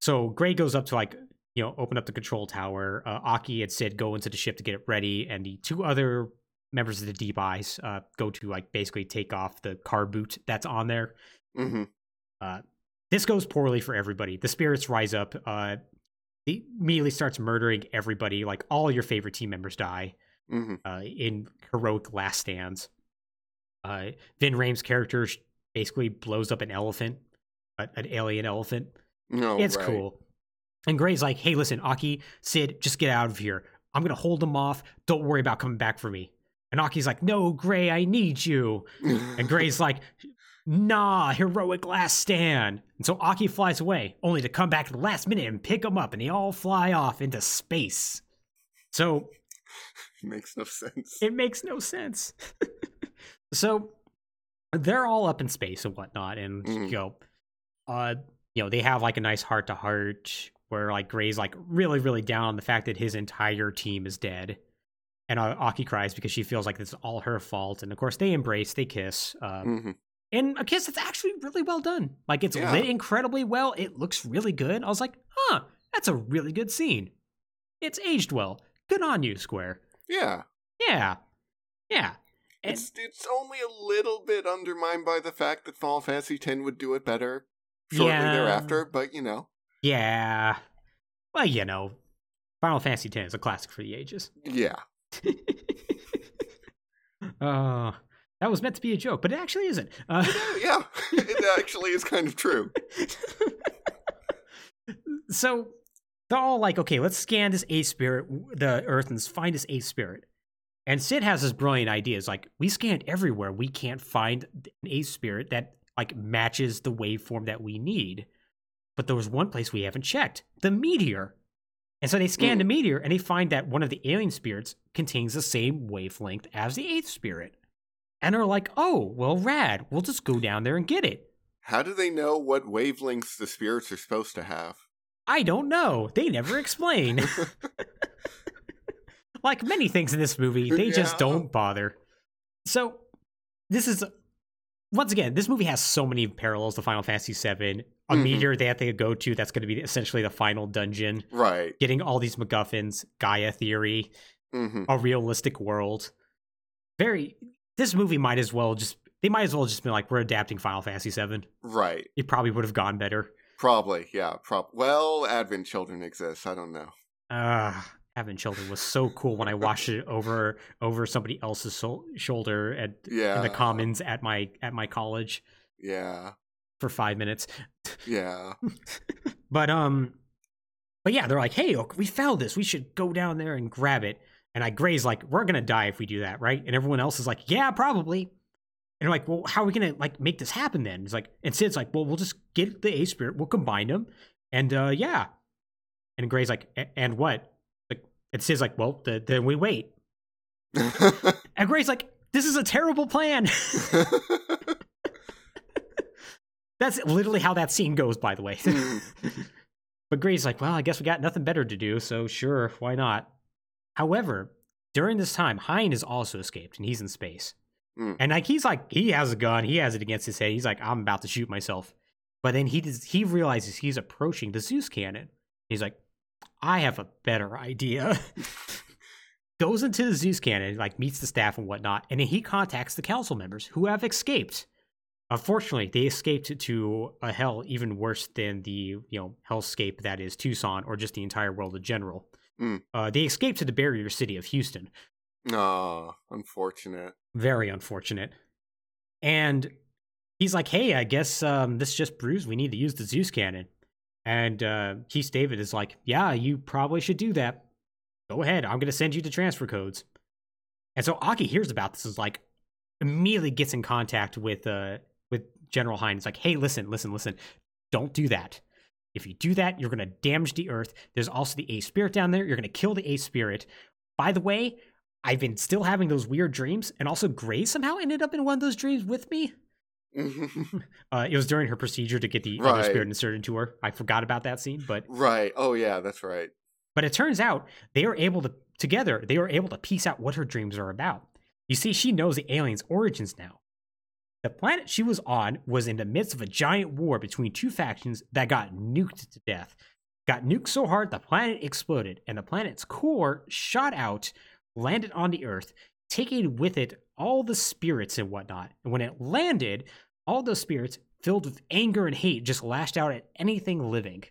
S1: So Gray goes up to like, you know, open up the control tower. Uh, Aki and Sid go into the ship to get it ready, and the two other members of the Deep Eyes uh, go to like basically take off the car boot that's on there.
S2: hmm
S1: Uh, this goes poorly for everybody. The spirits rise up. Uh, he immediately starts murdering everybody. Like all your favorite team members die
S2: hmm
S1: uh, in heroic last stands. Uh, Ving Rhames' character basically blows up an elephant, a- an alien elephant.
S2: No,
S1: it's
S2: right.
S1: cool. And Gray's like, "Hey, listen, Aki, Sid, just get out of here. I'm gonna hold them off. Don't worry about coming back for me." And Aki's like, "No, Gray, I need you." And [LAUGHS] Gray's like, nah, heroic last stand. And so Aki flies away, only to come back at the last minute and pick him up, and they all fly off into space. So
S2: makes no sense.
S1: it makes no sense. [LAUGHS] So they're all up in space and whatnot, and
S2: Mhm.
S1: you know, uh, you know, they have like a nice heart to heart where like Gray's like really, really down on the fact that his entire team is dead, and uh, Aki cries because she feels like it's all her fault, and of course they embrace, they kiss, uh,
S2: Mhm.
S1: and a kiss that's actually really well done. Like it's
S2: Yeah.
S1: lit incredibly well. It looks really good. I was like, huh, that's a really good scene. It's aged well. Good on you, Square.
S2: Yeah.
S1: Yeah, yeah. And-
S2: It's it's only a little bit undermined by the fact that Final Fantasy X would do it better shortly
S1: Yeah.
S2: thereafter, but you know.
S1: Yeah. Well, you know, Final Fantasy X is a classic for the ages.
S2: Yeah.
S1: uh, [LAUGHS] that was meant to be a joke, but it actually isn't. Uh,
S2: Yeah. [LAUGHS] it actually is kind of true. [LAUGHS]
S1: so they're all like, okay, let's scan this A spirit, the Earth, and find this A spirit. And Sid has this brilliant idea. It's like, we scanned everywhere. We can't find an A spirit that like matches the waveform that we need. But there was one place we haven't checked the meteor. And so they scan the hmm. meteor and they find that one of the alien spirits contains the same wavelength as the eighth spirit. And they're like, oh, well, rad. We'll just go down there and get it.
S2: How do they know what wavelengths the spirits are supposed to have?
S1: I don't know. They never explain. [LAUGHS] like many things in this movie, they just don't bother. So, this is once again, this movie has so many parallels to Final Fantasy VII. A
S2: Mhm.
S1: meteor they have to go to that's going to be essentially the final dungeon.
S2: Right.
S1: Getting all these MacGuffins, Gaia theory,
S2: hmm
S1: a realistic world. Very. This movie might as well just. They might as well just be like, we're adapting Final Fantasy VII.
S2: Right.
S1: It probably would have gone better.
S2: Probably. Yeah. Prob. Well, Advent Children exists. I don't know.
S1: Ah, Advent Children was so cool when I watched it [LAUGHS] over over somebody else's so- shoulder at
S2: Yeah.
S1: in the commons at my at my college
S2: Yeah.
S1: for five minutes.
S2: Yeah. [LAUGHS]
S1: But um, but yeah, they're like, "Hey, we found this. We should go down there and grab it." And I Gray's like, "We're gonna die if we do that, right?" And everyone else is like, "Yeah, probably." And like, "Well, how are we gonna like make this happen then?" It's like, and Sid's like, "Well, we'll just get the A spirit, we'll combine them, and uh, yeah." And Gray's like, "And what?" Like, and Sid's like, "Well, the, then we wait." [LAUGHS] And Gray's like, "This is a terrible plan." [LAUGHS] That's literally how that scene goes, by the way.
S2: Mm. [LAUGHS]
S1: but Gray's like, well, I guess we got nothing better to do, so sure, why not? However, during this time, Hein has also escaped and he's in space.
S2: Mm.
S1: And like he's like, he has a gun, he has it against his head. He's like, I'm about to shoot myself. But then he does, he realizes he's approaching the Zeus cannon. He's like, I have a better idea. [LAUGHS] Goes into the Zeus cannon, like meets the staff and whatnot, and then he contacts the council members who have escaped. Unfortunately, they escaped to a hell even worse than the you know hellscape that is Tucson or just the entire world in general.
S2: Mm.
S1: Uh, they escaped to the barrier city of Houston.
S2: Aw, unfortunate.
S1: Very unfortunate. And he's like, "Hey, I guess um, this just proves we need to use the Zeus cannon." And uh, Keith David is like, "Yeah, you probably should do that. Go ahead. I'm going to send you the transfer codes." And so Aki hears about this, is like, immediately gets in contact with uh with General Hein. It's like, "Hey, listen, listen, listen. Don't do that. If you do that, you're going to damage the Earth. There's also the A Spirit down there. You're going to kill the A Spirit. By the way, I've been still having those weird dreams, and also Grace somehow ended up in one of those dreams with me. [LAUGHS] [LAUGHS] Uh, it was during her procedure to get the other spirit inserted into her. I forgot about that scene, but
S2: right. Oh yeah, that's right.
S1: but it turns out they are able to together. They were able to piece out what her dreams are about. You see, she knows the aliens' origins now. The planet she was on was in the midst of a giant war between two factions that got nuked to death. Got nuked so hard the planet exploded, and the planet's core shot out, landed on the Earth, taking with it all the spirits and whatnot. And when it landed, all those spirits, filled with anger and hate, just lashed out at anything living.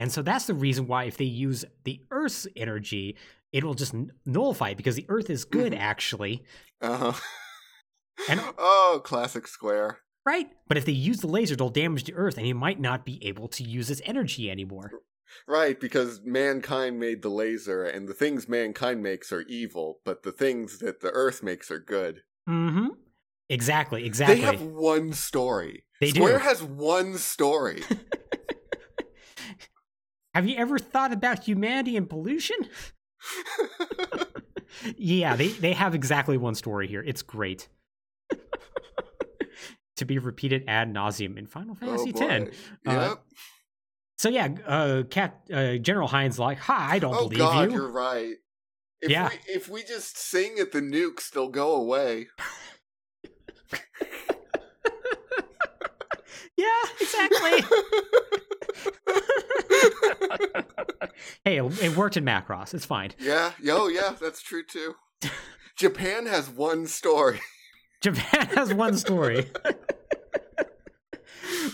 S1: And so that's the reason why, if they use the Earth's energy, it will just nullify it because the Earth is good, actually,
S2: Uh-huh. [LAUGHS]
S1: And- [LAUGHS]
S2: oh, classic Square.
S1: right? But if they use the laser, it'll damage the Earth, and he might not be able to use its energy anymore.
S2: Right, because mankind made the laser, and the things mankind makes are evil, but the things that the Earth makes are good.
S1: Mm-hmm. Exactly. Exactly.
S2: They have one story.
S1: They
S2: Square
S1: do.
S2: has one story. [LAUGHS]
S1: have you ever thought about humanity and pollution? [LAUGHS] yeah, they they have exactly one story here. It's great. [LAUGHS] to be repeated ad nauseum in Final Fantasy
S2: oh,
S1: X. Uh,
S2: Yep.
S1: So yeah, uh, Cat uh, General Hein's like, "Ha, I don't
S2: oh
S1: believe
S2: God,
S1: you."
S2: you're right. If
S1: Yeah.
S2: we if we just sing at the nukes, they'll go away. [LAUGHS]
S1: Yeah, exactly. [LAUGHS] hey, it, it worked in Macross. It's fine.
S2: yeah, yo, yeah, that's true too. Japan has one story. [LAUGHS]
S1: Japan has one story.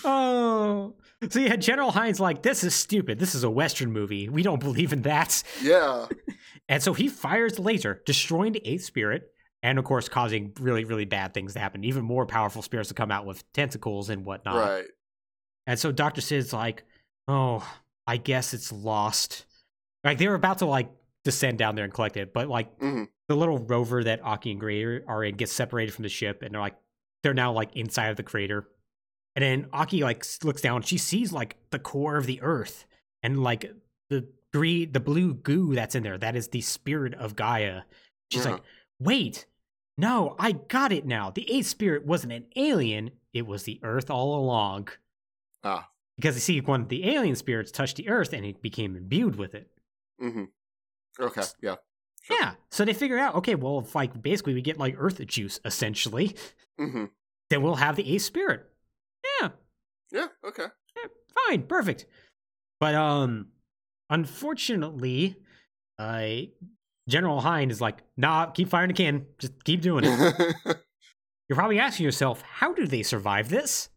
S1: oh. So yeah, General Hein's like, this is stupid. This is a Western movie. We don't believe in that.
S2: Yeah, [LAUGHS]
S1: And so he fires the laser, destroying the eighth spirit, and of course causing really, really bad things to happen. Even more powerful spirits to come out with tentacles and whatnot.
S2: right.
S1: And so Dr. Sid's like, oh, I guess it's lost. Like they were about to like descend down there and collect it, but like
S2: Mhm.
S1: the little rover that Aki and Gray are in gets separated from the ship, and they're like, they're now like inside of the crater. And then Aki like looks down, she sees like the core of the earth, and like the green, the blue goo that's in there. That is the spirit of Gaia. She's
S2: Uh-huh.
S1: like, wait, no, I got it now. The eighth spirit wasn't an alien; it was the Earth all along.
S2: Ah.
S1: Because you see, when the alien spirits touched the Earth, and it became imbued with it.
S2: Mm-hmm. Okay, yeah. Sure.
S1: Yeah. So they figure out, okay, well, if like basically we get like Earth juice essentially,
S2: hmm
S1: then we'll have the eighth spirit. Yeah.
S2: Yeah, okay.
S1: Yeah, Fine. Perfect. But um, unfortunately, uh, General Hein is like, nah, keep firing the can. Just keep doing it. [LAUGHS] You're probably asking yourself, how do they survive this?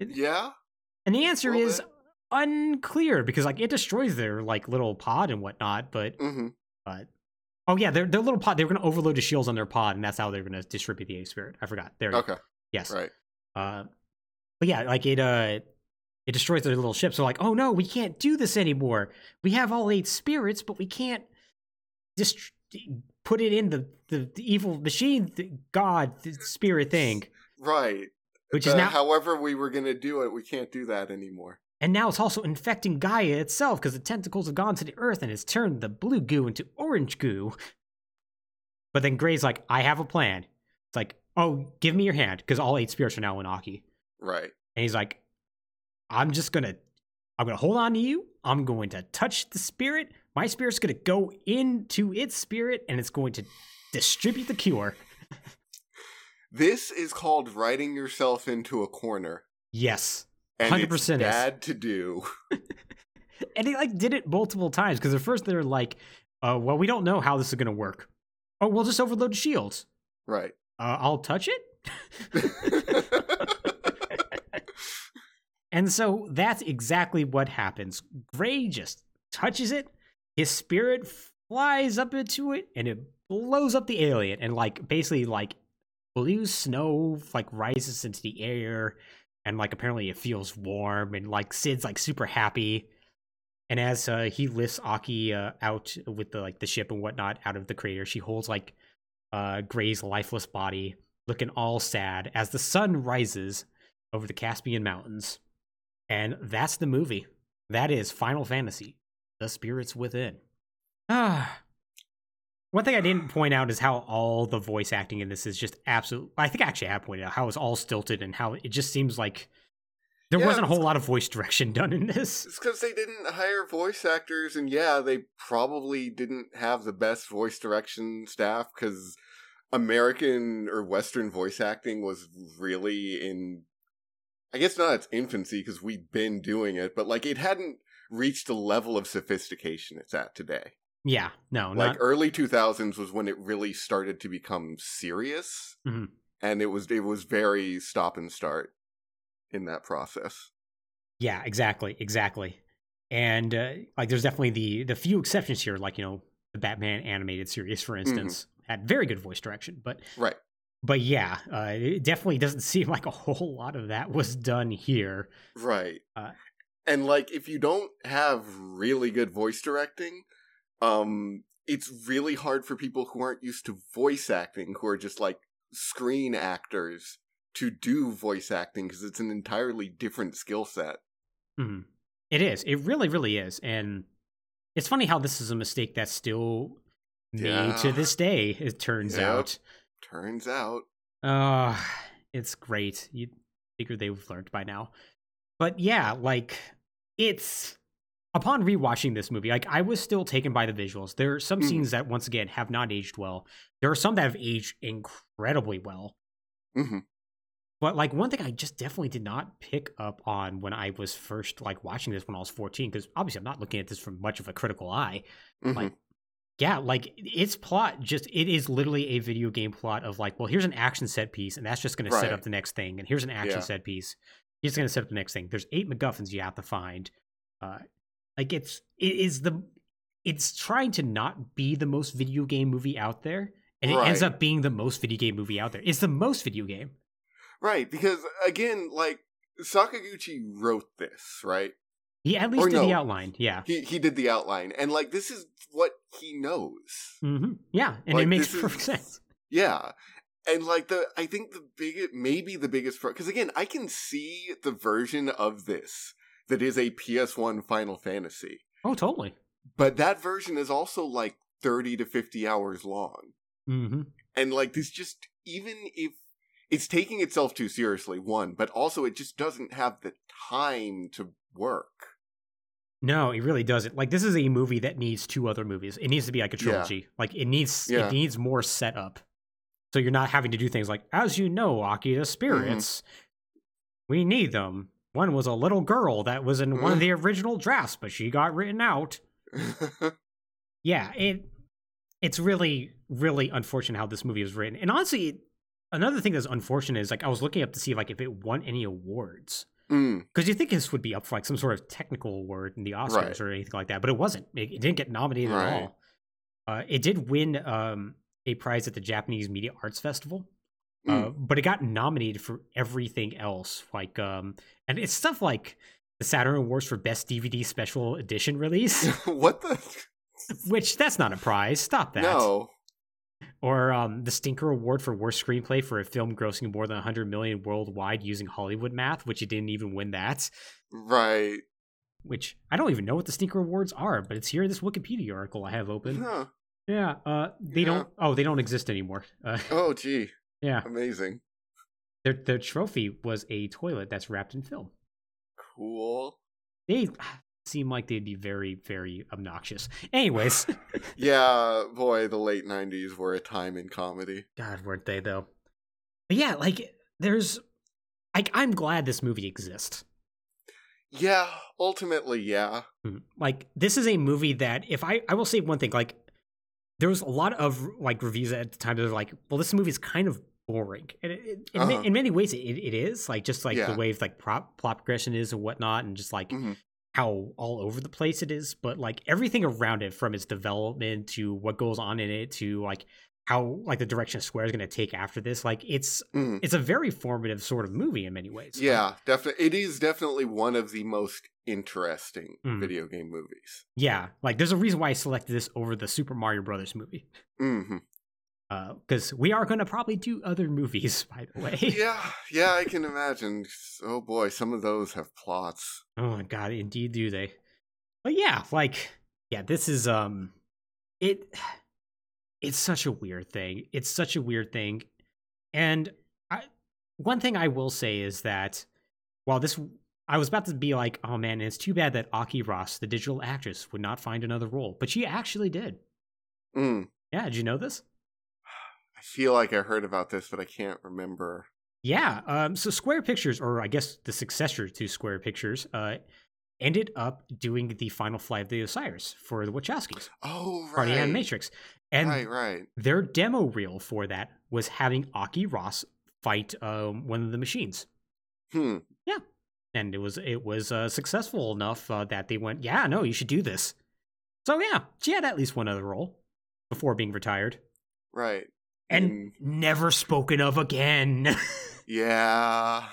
S2: yeah?
S1: And the answer is
S2: that-
S1: unclear because like it destroys their like little pod and whatnot. But
S2: hmm
S1: but oh yeah, their their little pod. They were gonna overload the shields on their pod, and that's how they're gonna distribute the A spirit. I forgot. There. you go.
S2: Okay,
S1: Yes.
S2: right.
S1: Uh, but yeah, like it uh it destroys their little ship. So like, oh no, we can't do this anymore. We have all eight spirits, but we can't just put it in the the, the evil machine th- god th- spirit thing,
S2: Right.
S1: which is
S2: The-
S1: now
S2: however we were going to do it, we can't do that anymore.
S1: and now it's also infecting Gaia itself because the tentacles have gone to the earth and it's turned the blue goo into orange goo. But then Gray's like, I have a plan. It's like, oh, give me your hand because all eight spirits are now in Aki.
S2: Right.
S1: And he's like, I'm just gonna I'm gonna hold on to you. I'm going to touch the spirit. My spirit's gonna go into its spirit and it's going to distribute the cure. [LAUGHS]
S2: This is called writing yourself into a corner.
S1: Yes. 100%
S2: it's
S1: is.
S2: bad to do. [LAUGHS]
S1: And he like did it multiple times because at first they're like, uh, well, we don't know how this is gonna work. Oh, we'll just overload the shields.
S2: Right.
S1: Uh, I'll touch it. [LAUGHS] And so that's exactly what happens. Gray just touches it, his spirit flies up into it, and it blows up the alien. And like basically like blue snow like rises into the air, and like apparently it feels warm, and like Sid's like super happy. And as uh, he lifts Aki uh, out with the like the ship and whatnot out of the crater, she holds like uh, Gray's lifeless body, looking all sad as the sun rises over the Caspian Mountains. And that's the movie. That is Final Fantasy, The Spirits Within. Ah. [SIGHS] One thing I didn't point out is how all the voice acting in this is just absolute. I think I actually have pointed out how it's all stilted and how it just seems like there
S2: Yeah,
S1: wasn't a whole lot of voice direction done in this.
S2: It's because they didn't hire voice actors, and yeah, they probably didn't have the best voice direction staff because American or Western voice acting was really in, I guess not its infancy because we'd been doing it, but like it hadn't reached the level of sophistication it's at today.
S1: Yeah, no,
S2: like
S1: not.
S2: early 2000s was when it really started to become serious,
S1: Mhm.
S2: and it was it was very stop and start in that process.
S1: Yeah, exactly, exactly. And uh, like, there's definitely the the few exceptions here, like you know the Batman animated series, for instance, had very good voice direction. But
S2: Right.
S1: But yeah, uh, it definitely doesn't [LAUGHS] seem like a whole lot of that was done here.
S2: Right.
S1: Uh,
S2: and like if you don't have really good voice directing, um it's really hard for people who aren't used to voice acting, who are just like screen actors to do voice acting because it's an entirely different skill set.
S1: Mhm. It is. It really, really is. And it's funny how this is a mistake that's still made to this day. It turns
S2: Yep.
S1: out.
S2: Turns out.
S1: Uh, it's great. You, figure they've learned by now. But yeah, like it's upon rewatching this movie, like I was still taken by the visuals. There are some
S2: Mhm.
S1: scenes that once again have not aged well. There are some that have aged incredibly well.
S2: hmm
S1: But like one thing I just definitely did not pick up on when I was first like watching this when I was 14, because obviously I'm not looking at this from much of a critical eye.
S2: hmm
S1: Like yeah, like its plot just it is literally a video game plot of like, well, here's an action set piece, and that's just gonna set up the next thing, and here's an action
S2: Yeah.
S1: set piece. He's just gonna set up the next thing. There's eight MacGuffins you have to find. Uh like it's it is the it's trying to not be the most video game movie out there, and it ends up being the most video game movie out there. It's the most video game.
S2: Right, because again, like Sakaguchi wrote this, right?
S1: He at least
S2: Or
S1: did the outline. Yeah.
S2: He he did the outline, and like this is what he knows.
S1: hmm Yeah. And it makes perfect
S2: is-
S1: sense.
S2: Yeah. And like the I think the biggest maybe the biggest because again, I can see the version of this that is a PS1 Final Fantasy.
S1: Oh, totally.
S2: But that version is also like 30 to 50 hours long.
S1: hmm
S2: And like this just even if it's taking itself too seriously, one, but also it just doesn't have the time to work.
S1: No, it really doesn't. Like this is a movie that needs two other movies. It needs to be like a
S2: Yeah.
S1: trilogy. Like it needs
S2: Yeah.
S1: it needs more setup. So you're not having to do things like, as you know, Aki, the mm-hmm. spirits, we need them. One was a little girl that was in one of the mm-hmm. original drafts, but she got written out. [LAUGHS] Yeah, it it's really, really unfortunate how this movie was written. And honestly, another thing that's unfortunate is like I was looking up to see like if it won any awards.
S2: Mm,
S1: Because you think this would be up for like some sort of technical award in the Oscars
S2: Right.
S1: or anything like that, but it wasn't. It, it didn't get nominated at all. Uh, it did win um, a prize at the Japanese Media Arts Festival, uh,
S2: mm.
S1: but it got nominated for everything else. Like, um, and it's stuff like the Saturn Awards for Best DVD Special Edition release, [LAUGHS]
S2: what the [LAUGHS]
S1: which that's not a prize. Stop that.
S2: No.
S1: Or um, the Stinker Award for Worst Screenplay for a film grossing more than 100 million worldwide using Hollywood math, which it didn't even win that.
S2: Right.
S1: which I don't even know what the Stinker Awards are, but it's here in this Wikipedia article I have open.
S2: Huh.
S1: Yeah, uh, they
S2: Yeah.
S1: don't. Oh, they don't exist anymore. Uh,
S2: Oh gee.
S1: yeah,
S2: Amazing.
S1: their their trophy was a toilet that's wrapped in film.
S2: Cool.
S1: They seem like they'd be very very obnoxious. Anyways, [LAUGHS] [LAUGHS]
S2: Yeah, boy, the late '90s were a time in comedy.
S1: God, weren't they though? But yeah, like there's, like I'm glad this movie exists.
S2: Yeah, ultimately, yeah.
S1: Mhm. Like this is a movie that if I I will say one thing like there was a lot of like reviews at the time that were like well this movie is kind of boring and it, it, in,
S2: Uh-huh.
S1: in many ways it, it is like just like
S2: Yeah.
S1: the way of, like prop, plot progression is and whatnot and just like
S2: Mhm.
S1: How all over the place it is but like everything around it from its development to what goes on in it to like how like the direction Square is going to take after this like it's
S2: Mm.
S1: it's a very formative sort of movie in many ways
S2: Yeah, definitely. It is definitely one of the most interesting
S1: Mm.
S2: video game movies.
S1: yeah like there's a reason why I selected this over the Super Mario Brothers movie
S2: hmm
S1: because we are going to probably do other movies, [LAUGHS] by the way.
S2: Yeah, yeah, I can imagine. Oh boy, some of those have plots.
S1: oh my god, indeed do they. But yeah, like yeah, this is um, it. [SIGHS] It's such a weird thing. It's such a weird thing, and I one thing I will say is that while this. I was about to be like, oh man, it's too bad that Aki Ross, the digital actress, would not find another role. But she actually did.
S2: Mm.
S1: Yeah, did you know this?
S2: Feel like I heard about this, but I can't remember.
S1: Yeah. Um, so Square Pictures, or I guess the successor to Square Pictures, uh, ended up doing the final flight of the Osiris for the Wachowskis,
S2: Oh,
S1: Party
S2: right.
S1: Animatrix. And
S2: right, right.
S1: their demo reel for that was having Aki Ross fight um, one of the machines.
S2: Hmm. Yeah.
S1: And it was it was uh, successful enough uh, that they went, yeah, no, you should do this. So yeah, she had at least one other role before being retired
S2: Right.
S1: And
S2: Mm.
S1: never spoken of again. [LAUGHS]
S2: Yeah.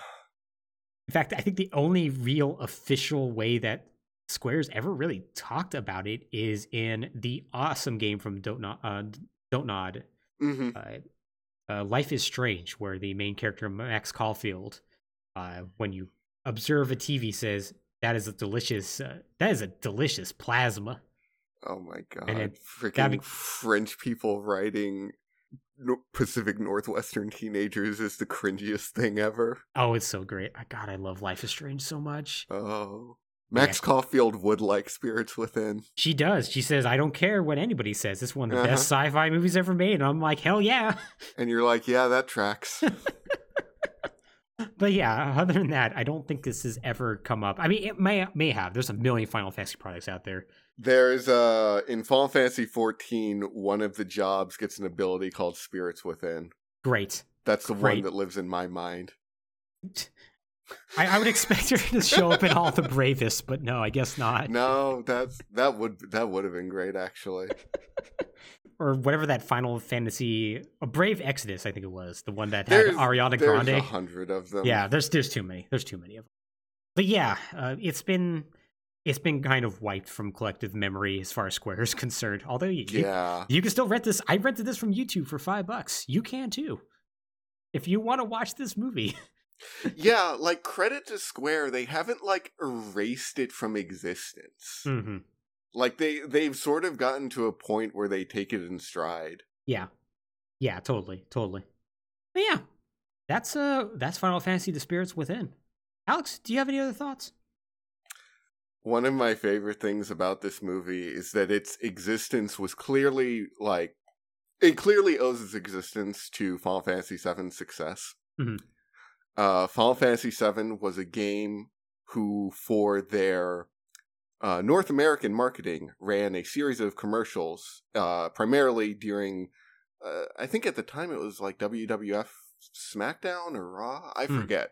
S1: In fact, I think the only real official way that Square's ever really talked about it is in the awesome game from Don't Nod, uh, Don't Nod
S2: hmm
S1: uh, uh, Life is Strange, where the main character, Max Caulfield, uh, when you observe a TV, says, that is a delicious, uh, that is a delicious plasma.
S2: Oh my god.
S1: And it-
S2: Freaking
S1: be-
S2: French people writing Pacific Northwestern teenagers is the cringiest thing ever.
S1: Oh, it's so great. God, I love Life is Strange so much.
S2: Oh. Max Caulfield would like Spirits Within.
S1: She does. She says, I don't care what anybody says. It's one of the
S2: Uh-huh.
S1: best sci fi movies ever made. And I'm like, hell yeah. [LAUGHS]
S2: And you're like, yeah, that tracks. [LAUGHS]
S1: But yeah, other than that, I don't think this has ever come up. I mean, it may may have. There's a million Final Fantasy products out there.
S2: There's uh in Final Fantasy 14, one of the jobs gets an ability called Spirits Within.
S1: Great.
S2: That's the one that lives in my mind.
S1: I, I would expect her to show up in all the bravest, but no, I guess not.
S2: No, that's that would that would have been great actually.
S1: Or whatever that Final Fantasy, a Brave Exvius, I think it was the one that had
S2: There's-
S1: Ariana
S2: There's
S1: Grande.
S2: a hundred of them.
S1: Yeah, there's there's too many. There's too many of them. But yeah, uh, it's been it's been kind of wiped from collective memory as far as Square is [LAUGHS] concerned. Although you, you-
S2: Yeah.
S1: you, can still rent this. I rented this from YouTube for five bucks. You can too, if you want to watch this movie. [LAUGHS]
S2: yeah, like credit to Square, they haven't like erased it from existence.
S1: hmm
S2: Like they they've sort of gotten to a point where they take it in stride.
S1: Yeah, yeah, totally, totally. But yeah, that's uh that's Final Fantasy: The Spirits Within. Alex, do you have any other thoughts?
S2: One of my favorite things about this movie is that its existence was clearly like it clearly owes its existence to Final Fantasy VII's success.
S1: Mhm.
S2: Uh, Final Fantasy VII was a game who, for their uh, North American marketing, ran a series of commercials, uh, primarily during, uh, I think at the time it was like WWF SmackDown or Raw, I
S1: Hmm.
S2: forget.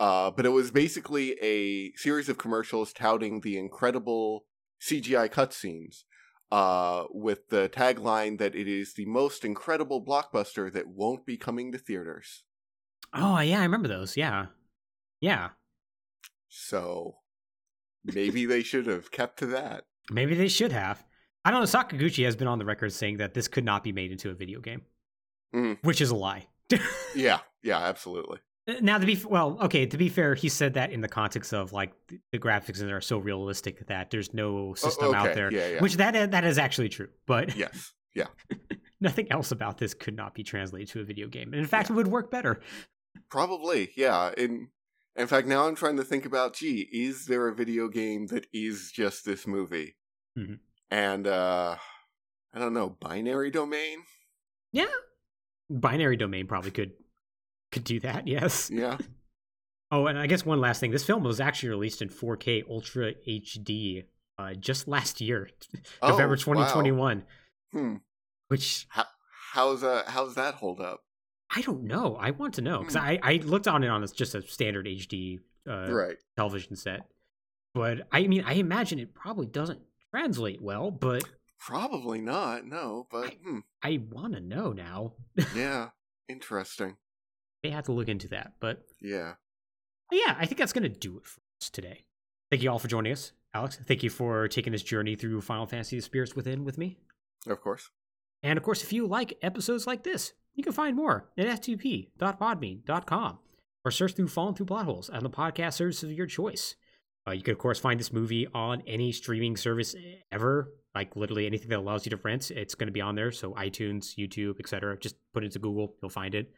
S2: Uh, but it was basically a series of commercials touting the incredible CGI cutscenes, uh, with the tagline that it is the most incredible blockbuster that won't be coming to theaters.
S1: Oh yeah, I remember those. Yeah, yeah.
S2: So maybe they should have kept to that.
S1: Maybe they should have. I don't know. Sakaguchi has been on the record saying that this could not be made into a video game,
S2: Mm.
S1: which is a lie. [LAUGHS]
S2: Yeah, yeah, absolutely.
S1: Now, to be well, okay. To be fair, he said that in the context of like the, graphics are so realistic that there's no system
S2: okay,
S1: out there,
S2: yeah, yeah.
S1: which that that is actually true. But [LAUGHS]
S2: Yes. Yeah.
S1: nothing else about this could not be translated to a video game, and in fact, it would work better.
S2: Probably. Yeah. In in fact, now I'm trying to think about gee, is there a video game that is just this movie?
S1: Mhm.
S2: And uh I don't know, binary domain?
S1: Yeah, binary domain probably could could do that. Yes.
S2: Yeah. [LAUGHS]
S1: Oh, and I guess one last thing. This film was actually released in 4K Ultra HD uh, just last year, [LAUGHS]
S2: Oh,
S1: November
S2: wow.
S1: 2021.
S2: Hmm.
S1: Which
S2: How, how's uh how's that hold up?
S1: I don't know. I want to know because
S2: Hmm.
S1: I, I looked on it on just a standard HD uh,
S2: right.
S1: television set. But I mean, I imagine it probably doesn't translate well, but
S2: Probably not. No, but
S1: I-
S2: hmm,
S1: I want to know now. [LAUGHS]
S2: yeah, interesting.
S1: They have to look into that. But,
S2: Yeah.
S1: yeah, I think that's going to do it for us today. Thank you all for joining us. Alex, thank you for taking this journey through Final Fantasy The Spirits Within with me.
S2: Of course.
S1: And of course, if you like episodes like this, you can find more at f2p.podbean.com or search through Fallen Through Plot Holes on the podcast service of your choice. Uh, you can, of course, find this movie on any streaming service ever, like literally anything that allows you to rent. It's going to be on there. So iTunes, YouTube, etc. Just put it into Google, you'll find it.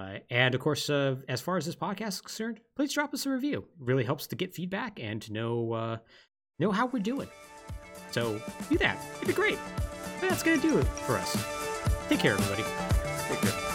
S1: Uh, and of course, uh, as far as this podcast is concerned, please drop us a review. It really helps to get feedback and to know uh, know how we're doing. So do that. It'd be great. But that's to do it for us. Take care, everybody.
S2: Take care.